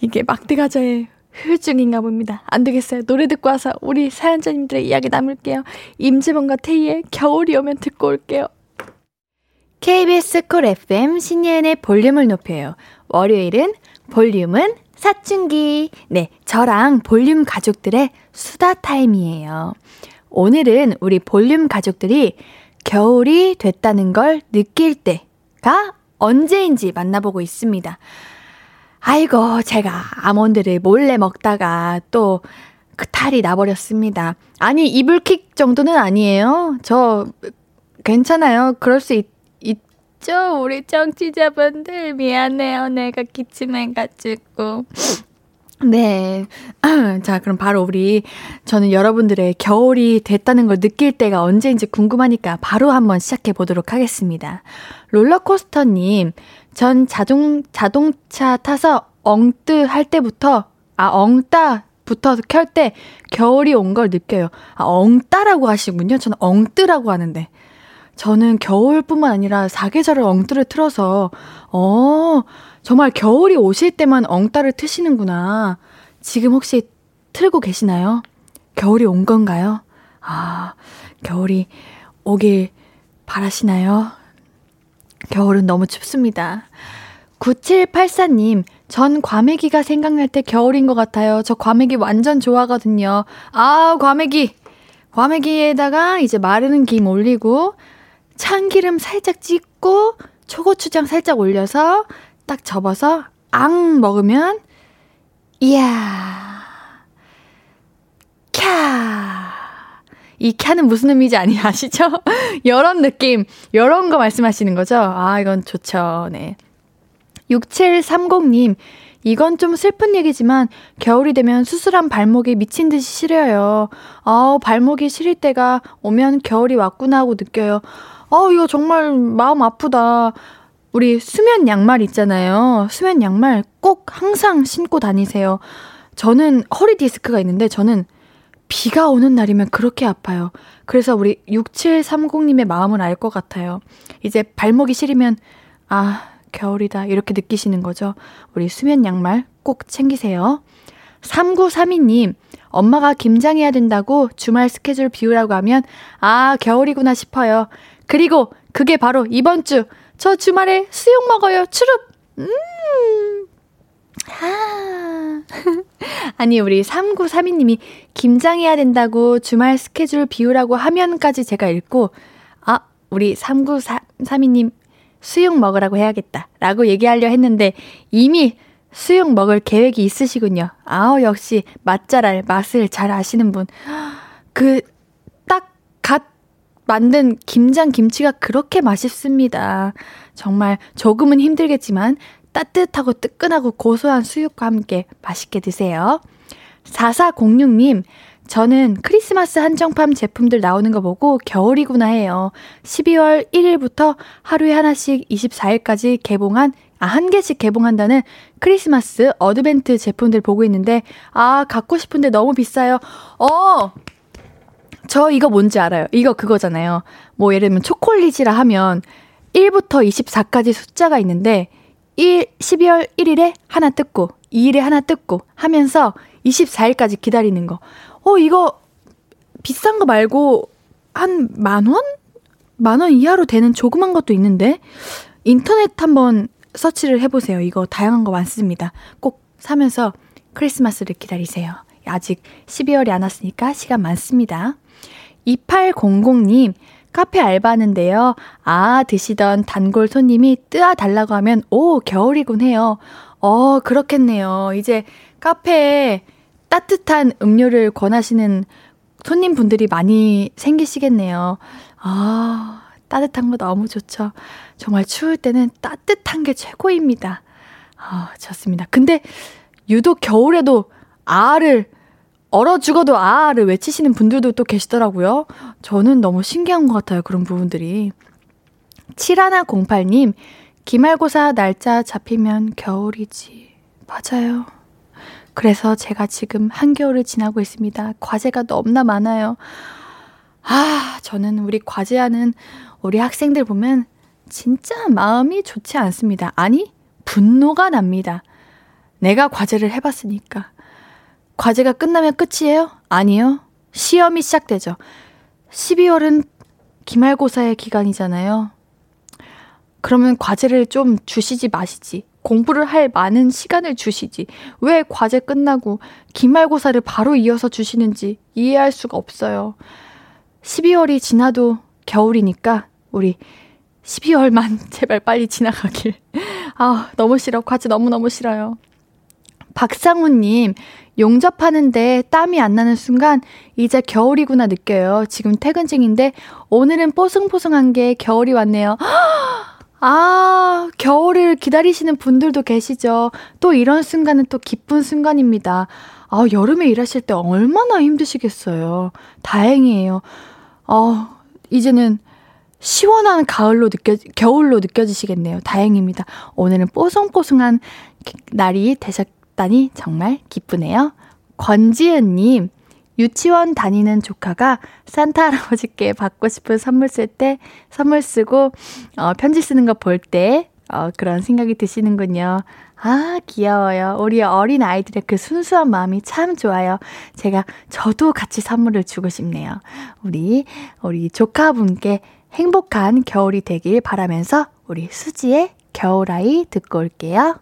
이게 막대가자의 후유증인가 봅니다. 안 되겠어요. 노래 듣고 와서 우리 사연자님들의 이야기 나눌게요. 임지범과 태희의 겨울이 오면 듣고 올게요. KBS 콜 FM 신예은의 볼륨을 높여요. 월요일은 볼륨은 사춘기. 네, 저랑 볼륨 가족들의 수다 타임이에요. 오늘은 우리 볼륨 가족들이 겨울이 됐다는 걸 느낄 때가 언제인지 만나보고 있습니다. 아이고, 제가 아몬드를 몰래 먹다가 또 그 탈이 나버렸습니다. 아니, 이불킥 정도는 아니에요. 저, 괜찮아요. 그럴 수 있, 있죠? 우리 청취자분들. 미안해요. 내가 기침해가지고. 네. 자, 그럼 바로 우리, 저는 여러분들의 겨울이 됐다는 걸 느낄 때가 언제인지 궁금하니까 바로 한번 시작해 보도록 하겠습니다. 롤러코스터님, 전 자동, 자동차 타서 엉뜨 할 때부터, 아, 엉따 부터 켤 때 겨울이 온 걸 느껴요. 아, 엉따라고 하시군요. 저는 엉뜨라고 하는데. 저는 겨울뿐만 아니라 사계절을 엉뜨를 틀어서, 어, 정말 겨울이 오실 때만 엉따를 트시는구나. 지금 혹시 틀고 계시나요? 겨울이 온 건가요? 아, 겨울이 오길 바라시나요? 겨울은 너무 춥습니다. 9784님, 전 과메기가 생각날 때 겨울인 것 같아요. 저 과메기 완전 좋아하거든요. 아, 과메기! 과메기에다가 이제 마르는 김 올리고, 참기름 살짝 찍고, 초고추장 살짝 올려서, 딱 접어서, 앙! 먹으면, 이야. 캬. 이 캬는 무슨 의미인지 아니 아시죠? 요런 느낌, 요런 거 말씀하시는 거죠? 아, 이건 좋죠. 네. 6730님, 이건 좀 슬픈 얘기지만 겨울이 되면 수술한 발목이 미친 듯이 시려요. 아우, 발목이 시릴 때가 오면 겨울이 왔구나 하고 느껴요. 아, 이거 정말 마음 아프다. 우리 수면 양말 있잖아요. 수면 양말 꼭 항상 신고 다니세요. 저는 허리 디스크가 있는데 저는 비가 오는 날이면 그렇게 아파요. 그래서 우리 6730님의 마음을 알 것 같아요. 이제 발목이 시리면, 아, 겨울이다. 이렇게 느끼시는 거죠. 우리 수면 양말 꼭 챙기세요. 3932님, 엄마가 김장해야 된다고 주말 스케줄 비우라고 하면, 아, 겨울이구나 싶어요. 그리고 그게 바로 이번 주, 저 주말에 수육 먹어요. 추룹! 음, 하. 아니, 우리 3932님이 김장해야 된다고 주말 스케줄 비우라고 하면까지 제가 읽고, 아, 우리 3932님 수육 먹으라고 해야겠다. 라고 얘기하려 했는데, 이미 수육 먹을 계획이 있으시군요. 아우, 역시 맛잘알, 맛을 잘 아시는 분. 그, 만든 김장 김치가 그렇게 맛있습니다. 정말 조금은 힘들겠지만 따뜻하고 뜨끈하고 고소한 수육과 함께 맛있게 드세요. 4406님, 저는 크리스마스 한정판 제품들 나오는 거 보고 겨울이구나 해요. 12월 1일부터 하루에 하나씩 24일까지 개봉한, 아, 한 개씩 개봉한다는 크리스마스 어드벤트 제품들 보고 있는데, 아, 갖고 싶은데 너무 비싸요. 어! 저 이거 뭔지 알아요. 이거 그거잖아요. 뭐 예를 들면 초콜릿이라 하면 1부터 24까지 숫자가 있는데, 1, 12월 1일에 하나 뜯고, 2일에 하나 뜯고 하면서 24일까지 기다리는 거. 어, 이거 비싼 거 말고 한 만 원? 만 원 이하로 되는 조그만 것도 있는데, 인터넷 한번 서치를 해보세요. 이거 다양한 거 많습니다. 꼭 사면서 크리스마스를 기다리세요. 아직 12월이 안 왔으니까 시간 많습니다. 2800님, 카페 알바하는데요. 아, 드시던 단골 손님이 뜨아 달라고 하면, 오, 겨울이군 해요. 어, 그렇겠네요. 이제 카페에 따뜻한 음료를 권하시는 손님분들이 많이 생기시겠네요. 아, 따뜻한 거 너무 좋죠. 정말 추울 때는 따뜻한 게 최고입니다. 아, 좋습니다. 근데 유독 겨울에도 아를 얼어 죽어도 아를 외치시는 분들도 또 계시더라고요. 저는 너무 신기한 것 같아요. 그런 부분들이. 7108님, 기말고사 날짜 잡히면 겨울이지. 맞아요. 그래서 제가 지금 한겨울을 지나고 있습니다. 과제가 너무나 많아요. 아, 저는 우리 과제하는 우리 학생들 보면 진짜 마음이 좋지 않습니다. 아니, 분노가 납니다. 내가 과제를 해봤으니까. 과제가 끝나면 끝이에요? 아니요. 시험이 시작되죠. 12월은 기말고사의 기간이잖아요. 그러면 과제를 좀 주시지 마시지. 공부를 할 많은 시간을 주시지. 왜 과제 끝나고 기말고사를 바로 이어서 주시는지 이해할 수가 없어요. 12월이 지나도 겨울이니까 우리 12월만 제발 빨리 지나가길. 아, 너무 싫어. 과제 너무너무 싫어요. 박상우님, 용접하는데 땀이 안 나는 순간 이제 겨울이구나 느껴요. 지금 퇴근 중인데 오늘은 뽀송뽀송한 게 겨울이 왔네요. 아, 겨울을 기다리시는 분들도 계시죠. 또 이런 순간은 또 기쁜 순간입니다. 아, 여름에 일하실 때 얼마나 힘드시겠어요. 다행이에요. 어, 이제는 시원한 가을로 느껴, 겨울로 느껴지시겠네요. 다행입니다. 오늘은 뽀송뽀송한 날이 되셨, 다니 정말 기쁘네요. 권지은님, 유치원 다니는 조카가 산타 할아버지께 받고 싶은 선물 쓸 때 선물 쓰고 어, 편지 쓰는 거 볼 때 어, 그런 생각이 드시는군요. 아, 귀여워요. 우리 어린 아이들의 그 순수한 마음이 참 좋아요. 제가, 저도 같이 선물을 주고 싶네요. 우리, 우리 조카분께 행복한 겨울이 되길 바라면서 우리 수지의 겨울아이 듣고 올게요.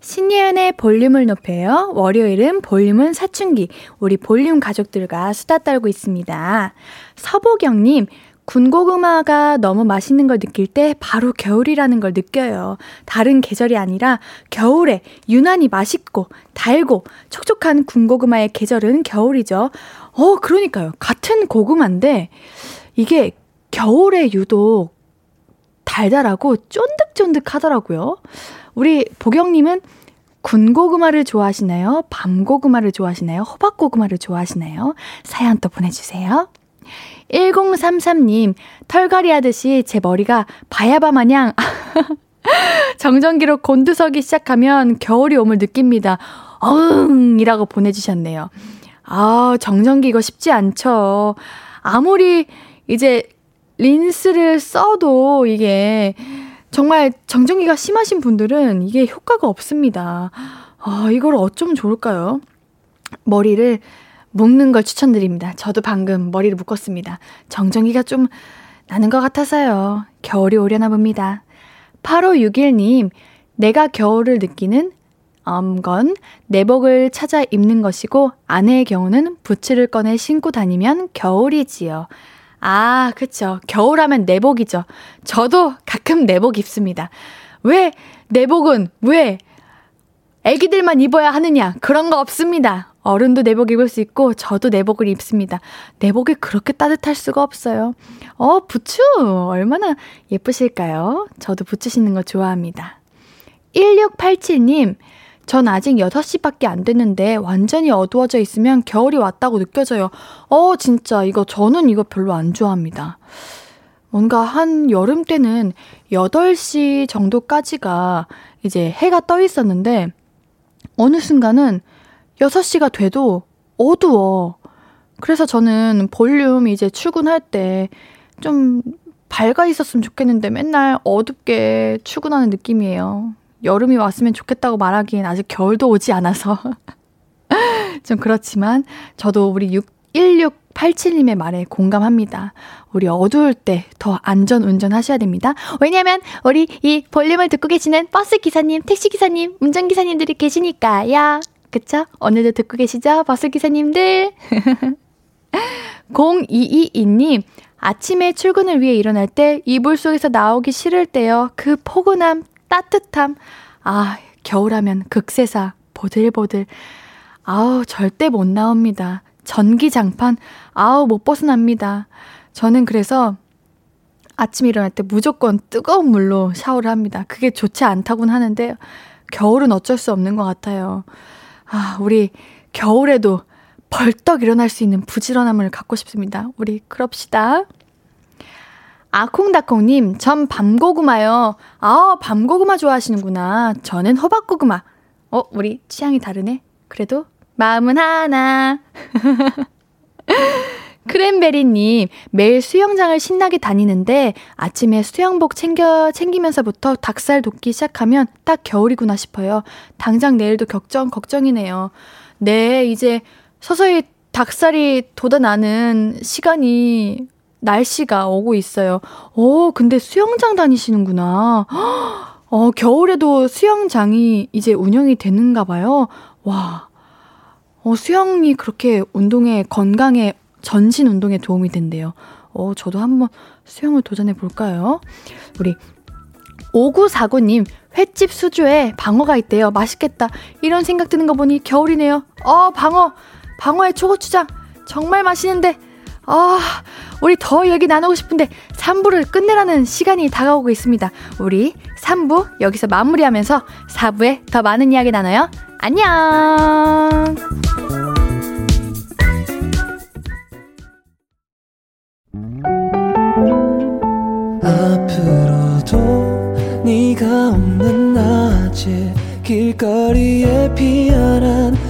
신예은의 볼륨을 높여요. 월요일은 볼륨은 사춘기. 우리 볼륨 가족들과 수다 떨고 있습니다. 서보경님, 군고구마가 너무 맛있는 걸 느낄 때 바로 겨울이라는 걸 느껴요. 다른 계절이 아니라 겨울에 유난히 맛있고 달고 촉촉한 군고구마의 계절은 겨울이죠. 어, 그러니까요. 같은 고구마인데 이게 겨울에 유독 달달하고 쫀득쫀득 하더라고요. 우리 보경님은 군고구마를 좋아하시나요? 밤고구마를 좋아하시나요? 호박고구마를 좋아하시나요? 사연 또 보내주세요. 1033님, 털갈이 하듯이 제 머리가 바야바 마냥 정전기로 곤두서기 시작하면 겨울이 옴을 느낍니다. 어흥! 이라고 보내주셨네요. 아, 정전기 이거 쉽지 않죠. 아무리 이제 린스를 써도 이게 정말 정전기가 심하신 분들은 이게 효과가 없습니다. 아, 이걸 어쩌면 좋을까요? 머리를 묶는 걸 추천드립니다. 저도 방금 머리를 묶었습니다. 정전기가 좀 나는 것 같아서요. 겨울이 오려나 봅니다. 8561님, 내가 겨울을 느끼는 음, 건 내복을 찾아 입는 것이고 아내의 경우는 부츠를 꺼내 신고 다니면 겨울이지요. 아, 그쵸. 겨울하면 내복이죠. 저도 가끔 내복 입습니다. 왜 내복은 왜 애기들만 입어야 하느냐? 그런 거 없습니다. 어른도 내복 입을 수 있고 저도 내복을 입습니다. 내복이 그렇게 따뜻할 수가 없어요. 어, 부츠 얼마나 예쁘실까요? 저도 부츠 신는 거 좋아합니다. 1687님, 전 아직 6시밖에 안 됐는데 완전히 어두워져 있으면 겨울이 왔다고 느껴져요. 어, 진짜 이거 저는 이거 별로 안 좋아합니다. 뭔가 한 여름 때는 8시 정도까지가 이제 해가 떠 있었는데 어느 순간은 6시가 돼도 어두워. 그래서 저는 볼륨 이제 출근할 때 좀 밝아 있었으면 좋겠는데 맨날 어둡게 출근하는 느낌이에요. 여름이 왔으면 좋겠다고 말하기엔 아직 겨울도 오지 않아서. 좀 그렇지만 저도 우리 6, 1687님의 말에 공감합니다. 우리 어두울 때 더 안전 운전하셔야 됩니다. 왜냐면 우리 이 볼륨을 듣고 계시는 버스 기사님, 택시 기사님, 운전 기사님들이 계시니까요. 그쵸? 오늘도 듣고 계시죠? 버스 기사님들. 0222님, 아침에 출근을 위해 일어날 때 이불 속에서 나오기 싫을 때요. 그 포근함, 따뜻함. 아, 겨울하면 극세사, 보들보들. 아우, 절대 못 나옵니다. 전기 장판, 아우, 못 벗어납니다. 저는 그래서 아침에 일어날 때 무조건 뜨거운 물로 샤워를 합니다. 그게 좋지 않다고는 하는데, 겨울은 어쩔 수 없는 것 같아요. 아, 우리 겨울에도 벌떡 일어날 수 있는 부지런함을 갖고 싶습니다. 우리 그럽시다. 아콩다콩님, 전 밤고구마요. 아, 밤고구마 좋아하시는구나. 저는 호박고구마. 어, 우리 취향이 다르네. 그래도 마음은 하나. 크랜베리님, 매일 수영장을 신나게 다니는데 아침에 수영복 챙겨, 챙기면서부터 닭살 돋기 시작하면 딱 겨울이구나 싶어요. 당장 내일도 걱정, 걱정이네요. 네, 이제 서서히 닭살이 돋아나는 시간이, 날씨가 오고 있어요. 오, 근데 수영장 다니시는구나. 어, 겨울에도 수영장이 이제 운영이 되는가 봐요. 와. 어, 수영이 그렇게 운동에, 건강에 전신 운동에 도움이 된대요. 어, 저도 한번 수영을 도전해 볼까요? 우리 5949님, 횟집 수주에 방어가 있대요. 맛있겠다. 이런 생각 드는 거 보니 겨울이네요. 어, 방어. 방어의 초고추장. 정말 맛있는데. 아, 우리 더 얘기 나누고 싶은데 3부를 끝내라는 시간이 다가오고 있습니다. 우리 3부 여기서 마무리하면서 4부에 더 많은 이야기 나눠요. 안녕! 앞으로도 네가 없는 낮에 길거리에 피어난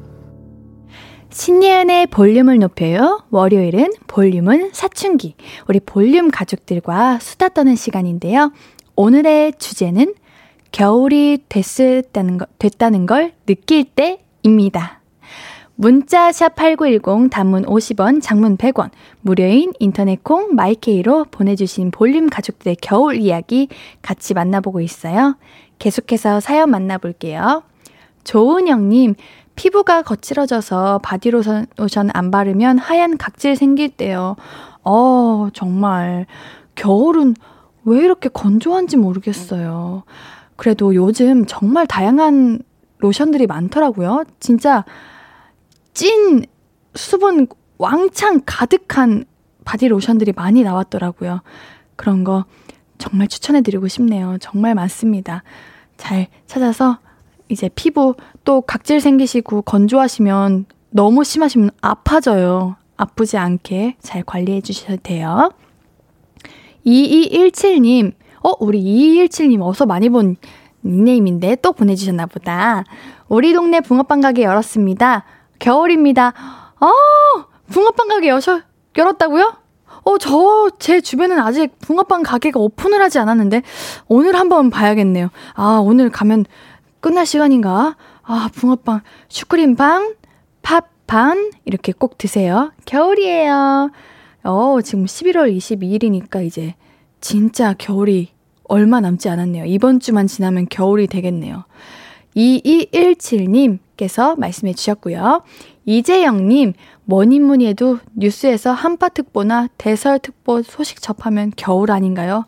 신예은의 볼륨을 높여요. 월요일은 볼륨은 사춘기. 우리 볼륨 가족들과 수다 떠는 시간인데요. 오늘의 주제는 겨울이 됐다는, 거, 됐다는 걸 느낄 때입니다. 문자 샵 8910 단문 50원, 장문 100원, 무료인 인터넷 콩 마이케이로 보내주신 볼륨 가족들의 겨울 이야기 같이 만나보고 있어요. 계속해서 사연 만나볼게요. 조은영님, 피부가 거칠어져서 바디로션 안 바르면 하얀 각질 생길 때요. 어, 정말. 겨울은 왜 이렇게 건조한지 모르겠어요. 그래도 요즘 정말 다양한 로션들이 많더라고요. 진짜 찐 수분 왕창 가득한 바디 로션들이 많이 나왔더라고요. 그런 거 정말 추천해드리고 싶네요. 정말 많습니다. 잘 찾아서 이제 피부 또 각질 생기시고 건조하시면 너무 심하시면 아파져요. 아프지 않게 잘 관리해 주셔도 돼요. 2217님, 어, 우리 2217님 어디서 많이 본 닉네임인데 또 보내주셨나 보다. 우리 동네 붕어빵 가게 열었습니다. 겨울입니다. 아, 붕어빵 가게 여셔, 열었다고요? 어, 저, 제 주변은 아직 붕어빵 가게가 오픈을 하지 않았는데, 오늘 한번 봐야겠네요. 아, 오늘 가면 끝날 시간인가? 아, 붕어빵, 슈크림빵, 팥빵, 이렇게 꼭 드세요. 겨울이에요. 어, 지금 11월 22일이니까 이제 진짜 겨울이 얼마 남지 않았네요. 이번 주만 지나면 겨울이 되겠네요. 2217님께서 말씀해 주셨고요. 이재영님, 뭐니 뭐니 해도 뉴스에서 한파특보나 대설특보 소식 접하면 겨울 아닌가요?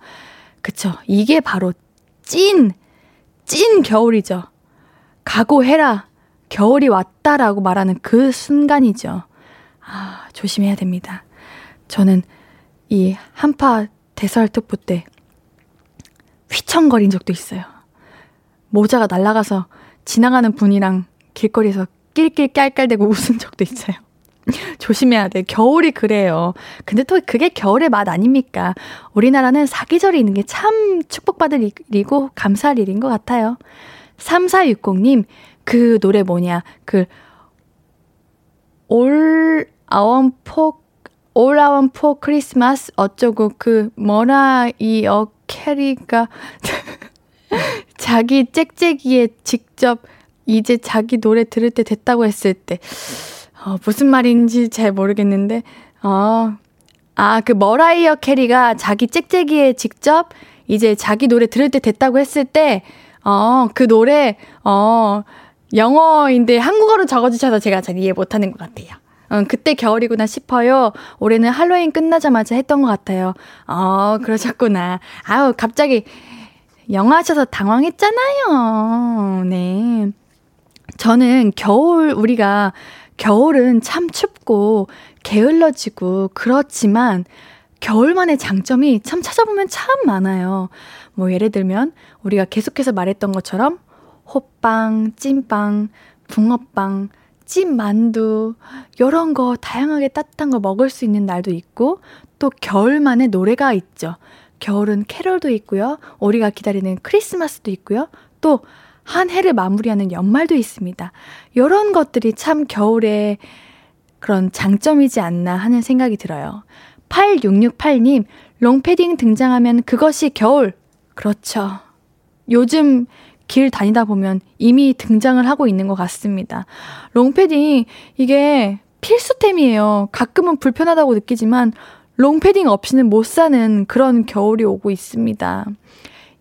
그쵸. 이게 바로 찐, 찐 겨울이죠. 각오해라. 겨울이 왔다라고 말하는 그 순간이죠. 아, 조심해야 됩니다. 저는 이 한파 대설특보 때 휘청거린 적도 있어요. 모자가 날아가서 지나가는 분이랑 길거리에서 낄낄 깔깔대고 웃은 적도 있어요. 조심해야 돼. 겨울이 그래요. 근데 또 그게 겨울의 맛 아닙니까? 우리나라는 사계절이 있는 게 참 축복받을 일이고 감사할 일인 것 같아요. 3460님, 그 노래 뭐냐. 그, All Our Poor, All Our Poor Christmas 어쩌고 그 머라이 어 캐리가 자기 짹짹이에 직접 이제 자기 노래 들을 때 됐다고 했을 때, 어, 무슨 말인지 잘 모르겠는데, 어, 아, 그 머라이어 캐리가 자기 짹짹이에 직접 이제 자기 노래 들을 때 됐다고 했을 때, 어, 그 노래, 어, 영어인데 한국어로 적어주셔서 제가 잘 이해 못하는 것 같아요. 어, 그때 겨울이구나 싶어요. 올해는 할로윈 끝나자마자 했던 것 같아요. 어, 그러셨구나. 아우, 갑자기 영어 하셔서 당황했잖아요. 네. 저는 겨울, 우리가 겨울은 참 춥고 게을러지고 그렇지만 겨울만의 장점이 참 찾아보면 참 많아요. 뭐 예를 들면 우리가 계속해서 말했던 것처럼 호빵, 찐빵, 붕어빵, 찐만두 이런 거 다양하게 따뜻한 거 먹을 수 있는 날도 있고 또 겨울만의 노래가 있죠. 겨울은 캐럴도 있고요. 우리가 기다리는 크리스마스도 있고요. 또 한 해를 마무리하는 연말도 있습니다. 이런 것들이 참 겨울의 그런 장점이지 않나 하는 생각이 들어요. 8668님, 롱패딩 등장하면 그것이 겨울. 그렇죠. 요즘 길 다니다 보면 이미 등장을 하고 있는 것 같습니다. 롱패딩, 이게 필수템이에요. 가끔은 불편하다고 느끼지만 롱패딩 없이는 못 사는 그런 겨울이 오고 있습니다.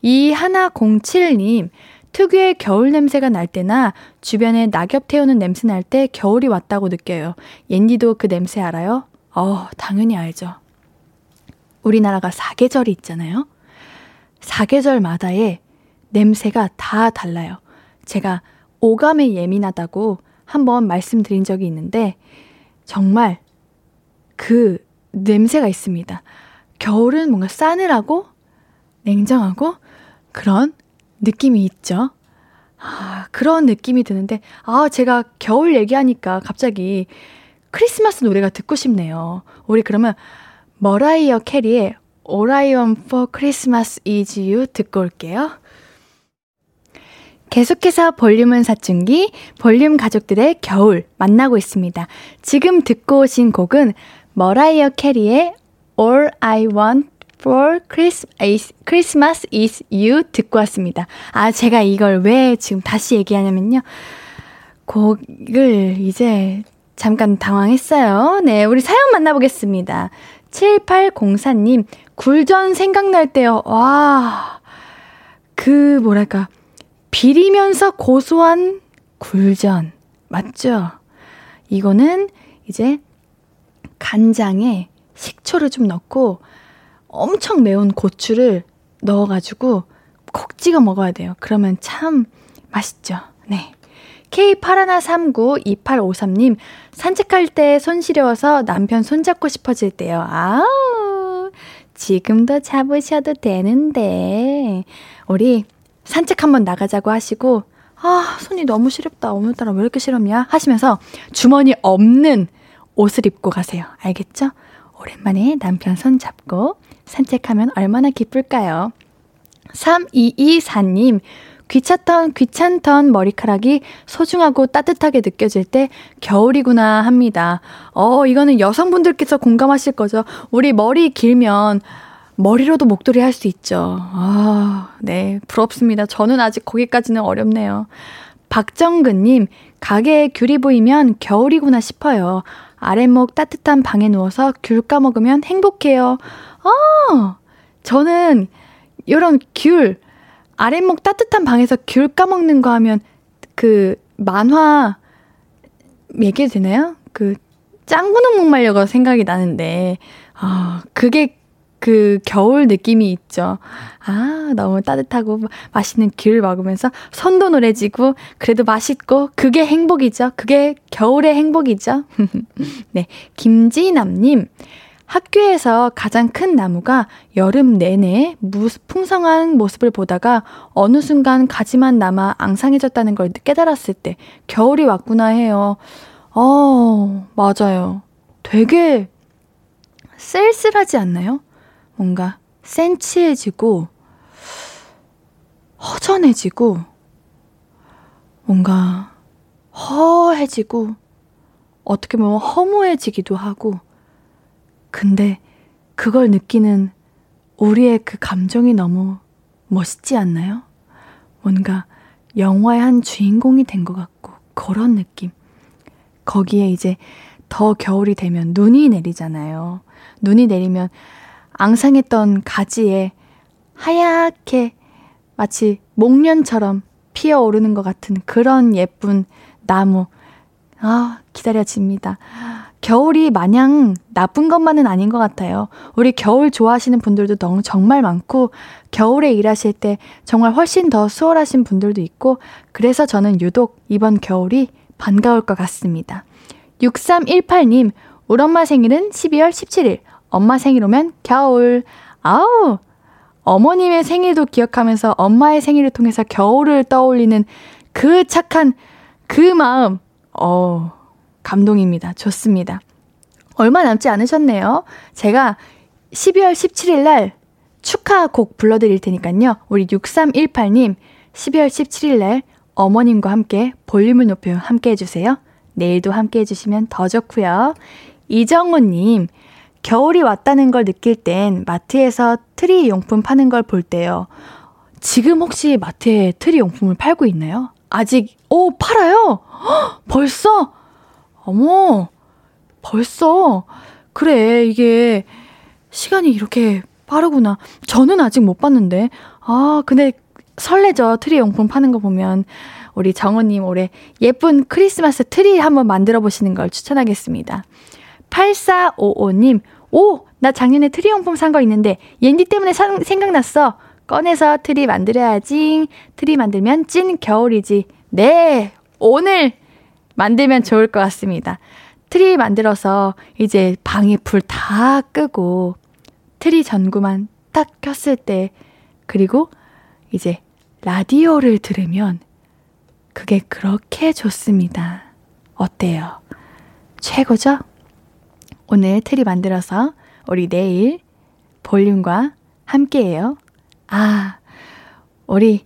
이 하나 07님, 특유의 겨울 냄새가 날 때나 주변에 낙엽 태우는 냄새 날 때 겨울이 왔다고 느껴요. 옌디도 그 냄새 알아요? 어, 당연히 알죠. 우리나라가 사계절이 있잖아요. 사계절마다의 냄새가 다 달라요. 제가 오감에 예민하다고 한번 말씀드린 적이 있는데, 정말 그 냄새가 있습니다. 겨울은 뭔가 싸늘하고 냉정하고 그런 느낌이 있죠. 아, 그런 느낌이 드는데, 아, 제가 겨울 얘기하니까 갑자기 크리스마스 노래가 듣고 싶네요. 우리 그러면 머라이어 캐리의 All I Want for Christmas is You 듣고 올게요. 계속해서 볼륨은 사춘기, 볼륨 가족들의 겨울 만나고 있습니다. 지금 듣고 오신 곡은 머라이어 캐리의 All I Want for Christmas is You 듣고 왔습니다. 아, 제가 이걸 왜 지금 다시 얘기하냐면요. 곡을 이제 잠깐 당황했어요. 네, 우리 사연 만나보겠습니다. 7804님, 굴전 생각날 때요. 와, 그, 뭐랄까, 비리면서 고소한 굴전. 맞죠? 이거는 이제 간장에 식초를 좀 넣고 엄청 매운 고추를 넣어가지고 콕 찍어 먹어야 돼요. 그러면 참 맛있죠. 네. K81392853님, 산책할 때 손 시려워서 남편 손잡고 싶어질 때요. 아우, 지금도 잡으셔도 되는데. 우리 산책 한번 나가자고 하시고, 아, 손이 너무 시렵다. 오늘따라 왜 이렇게 시렵냐? 하시면서 주머니 없는 옷을 입고 가세요. 알겠죠? 오랜만에 남편 손 잡고 산책하면 얼마나 기쁠까요? 3224님, 귀찮던, 귀찮던 머리카락이 소중하고 따뜻하게 느껴질 때 겨울이구나 합니다. 어, 이거는 여성분들께서 공감하실 거죠. 우리 머리 길면 머리로도 목도리 할 수 있죠. 아, 네. 부럽습니다. 저는 아직 거기까지는 어렵네요. 박정근님, 가게에 귤이 보이면 겨울이구나 싶어요. 아랫목 따뜻한 방에 누워서 귤 까먹으면 행복해요. 아, 저는 이런 귤, 아랫목 따뜻한 방에서 귤 까먹는 거 하면 그 만화 얘기해도 되나요? 그 짱구는 목말려가 생각이 나는데, 아, 그게 그 겨울 느낌이 있죠. 아, 너무 따뜻하고 맛있는 귤 먹으면서 손도 노래지고 그래도 맛있고 그게 행복이죠. 그게 겨울의 행복이죠. 네. 김지남 님. 학교에서 가장 큰 나무가 여름 내내 풍성한 모습을 보다가 어느 순간 가지만 남아 앙상해졌다는 걸 깨달았을 때 겨울이 왔구나 해요. 어, 맞아요. 되게 쓸쓸하지 않나요? 뭔가 센치해지고 허전해지고 뭔가 허해지고 어떻게 보면 허무해지기도 하고 근데 그걸 느끼는 우리의 그 감정이 너무 멋있지 않나요? 뭔가 영화의 한 주인공이 된 것 같고 그런 느낌. 거기에 이제 더 겨울이 되면 눈이 내리잖아요. 눈이 내리면 앙상했던 가지에 하얗게 마치 목련처럼 피어오르는 것 같은 그런 예쁜 나무. 아, 기다려집니다. 겨울이 마냥 나쁜 것만은 아닌 것 같아요. 우리 겨울 좋아하시는 분들도 너무 정말 많고, 겨울에 일하실 때 정말 훨씬 더 수월하신 분들도 있고, 그래서 저는 유독 이번 겨울이 반가울 것 같습니다. 6318님, 우리 엄마 생일은 12월 17일. 엄마 생일 오면 겨울. 아우! 어머님의 생일도 기억하면서 엄마의 생일을 통해서 겨울을 떠올리는 그 착한 그 마음. 어, 감동입니다. 좋습니다. 얼마 남지 않으셨네요. 제가 12월 17일 날 축하 곡 불러드릴 테니까요. 우리 6318님 12월 17일 날 어머님과 함께 볼륨을 높여 함께 해주세요. 내일도 함께 해주시면 더 좋고요. 이정호님 겨울이 왔다는 걸 느낄 땐 마트에서 트리 용품 파는 걸 볼 때요. 지금 혹시 마트에 트리 용품을 팔고 있나요? 아직, 오, 팔아요? 헉, 벌써? 어머, 벌써? 그래, 이게 시간이 이렇게 빠르구나. 저는 아직 못 봤는데. 아, 근데 설레죠. 트리 용품 파는 거 보면. 우리 정호님 올해 예쁜 크리스마스 트리 한번 만들어 보시는 걸 추천하겠습니다. 8455님, 오! 나 작년에 트리 용품 산 거 있는데, 옌디 때문에 사, 생각났어. 꺼내서 트리 만들어야지. 트리 만들면 찐 겨울이지. 네! 오늘 만들면 좋을 것 같습니다. 트리 만들어서 이제 방에 불 다 끄고, 트리 전구만 딱 켰을 때, 그리고 이제 라디오를 들으면 그게 그렇게 좋습니다. 어때요? 최고죠? 오늘 트리 만들어서 우리 내일 볼륨과 함께해요. 아, 우리,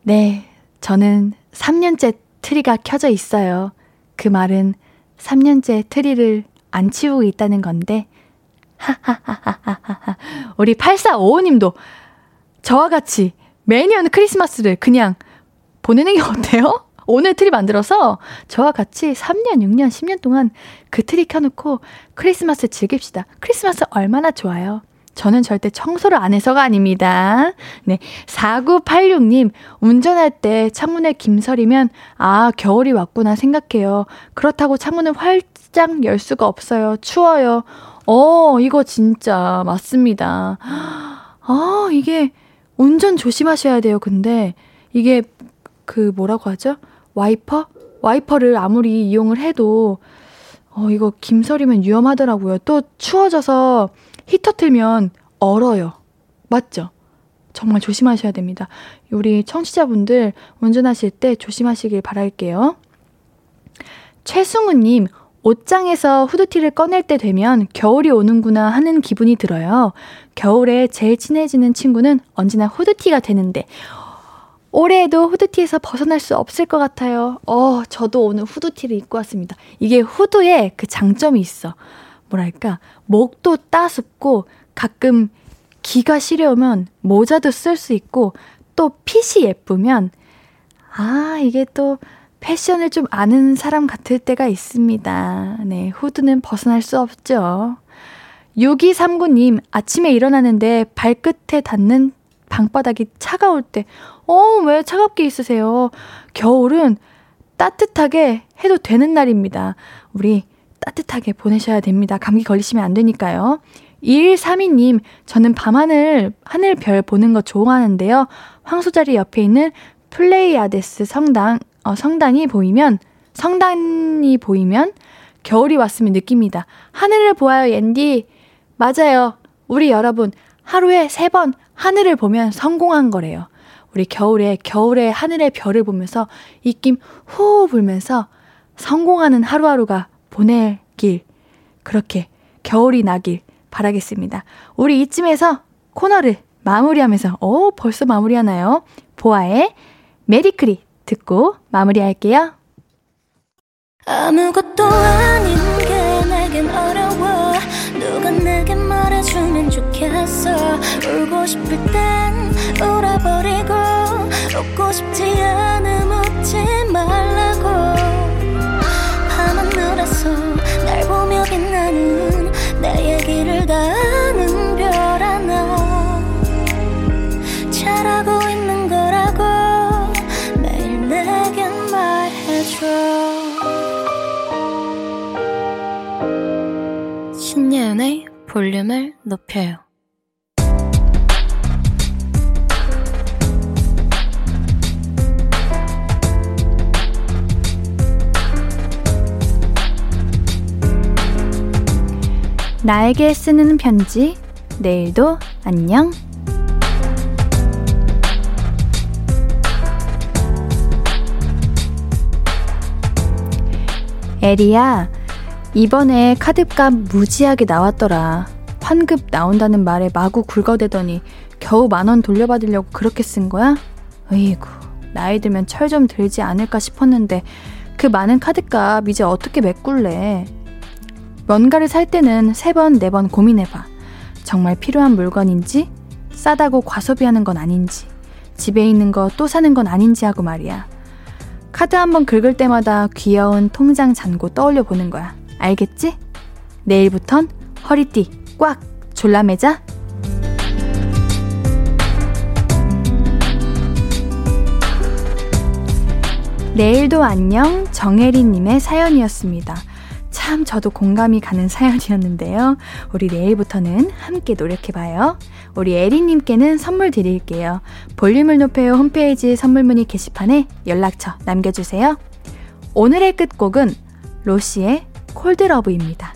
네, 저는 3년째 트리가 켜져 있어요. 그 말은 3년째 트리를 안 치우고 있다는 건데, 하하하하하하. 우리 8455님도 저와 같이 매년 크리스마스를 그냥 보내는 게 어때요? 오늘 트리 만들어서 저와 같이 3년, 6년, 10년 동안 그 트리 켜놓고 크리스마스 즐깁시다. 크리스마스 얼마나 좋아요. 저는 절대 청소를 안 해서가 아닙니다. 네. 4986님, 운전할 때 창문에 김설이면, 아, 겨울이 왔구나 생각해요. 그렇다고 창문을 활짝 열 수가 없어요. 추워요. 어, 이거 진짜 맞습니다. 아, 이게 운전 조심하셔야 돼요. 근데 이게 그 뭐라고 하죠? 와이퍼? 와이퍼를 아무리 이용을 해도 어, 이거 김설이면 위험하더라고요. 또 추워져서 히터 틀면 얼어요. 맞죠? 정말 조심하셔야 됩니다. 우리 청취자분들 운전하실 때 조심하시길 바랄게요. 최승우님, 옷장에서 후드티를 꺼낼 때 되면 겨울이 오는구나 하는 기분이 들어요. 겨울에 제일 친해지는 친구는 언제나 후드티가 되는데, 올해에도 후드티에서 벗어날 수 없을 것 같아요. 어, 저도 오늘 후드티를 입고 왔습니다. 이게 후드에 그 장점이 있어. 뭐랄까, 목도 따숩고 가끔 기가 시려우면 모자도 쓸 수 있고 또 핏이 예쁘면 아, 이게 또 패션을 좀 아는 사람 같을 때가 있습니다. 네, 후드는 벗어날 수 없죠. 6239님, 아침에 일어나는데 발끝에 닿는 방바닥이 차가울 때, 어, 왜 차갑게 있으세요? 겨울은 따뜻하게 해도 되는 날입니다. 우리 따뜻하게 보내셔야 됩니다. 감기 걸리시면 안 되니까요. 2132님, 저는 밤하늘, 하늘별 보는 거 좋아하는데요. 황소자리 옆에 있는 플레이아데스 성당, 어, 성당이 보이면, 성당이 보이면 겨울이 왔으면 느낍니다. 하늘을 보아요, 옌디. 맞아요. 우리 여러분, 하루에 세 번 하늘을 보면 성공한 거래요. 우리 겨울에, 겨울에 하늘의 별을 보면서 입김 후 불면서 성공하는 하루하루가 보내길, 그렇게 겨울이 나길 바라겠습니다. 우리 이쯤에서 코너를 마무리하면서, 오, 벌써 마무리하나요? 보아의 메리크리 듣고 마무리할게요. 아무것도 아닌 게 내겐 어려워 누가 내게 말해 주면 좋겠어. 울고 싶을 땐 울어버리고 웃고 싶지 않음 웃지 말라고. 밤하늘에서 날 보며 빛나 볼륨을 높여요 나에게 쓰는 편지, 내일도 안녕. 에리야, 이번에 카드값 무지하게 나왔더라. 환급 나온다는 말에 마구 굴거대더니 겨우 만 원 돌려받으려고 그렇게 쓴 거야? 으이구, 나이 들면 철 좀 들지 않을까 싶었는데 그 많은 카드값 이제 어떻게 메꿀래? 뭔가를 살 때는 세 번, 네 번 고민해봐. 정말 필요한 물건인지, 싸다고 과소비하는 건 아닌지, 집에 있는 거 또 사는 건 아닌지 하고 말이야. 카드 한 번 긁을 때마다 귀여운 통장 잔고 떠올려 보는 거야. 알겠지? 내일부턴 허리띠 꽉 졸라매자. 내일도 안녕 정혜리님의 사연이었습니다. 참 저도 공감이 가는 사연이었는데요. 우리 내일부터는 함께 노력해봐요. 우리 에리님께는 선물 드릴게요. 볼륨을 높여요 홈페이지 선물 문의 게시판에 연락처 남겨주세요. 오늘의 끝곡은 로시의 콜드러브입니다.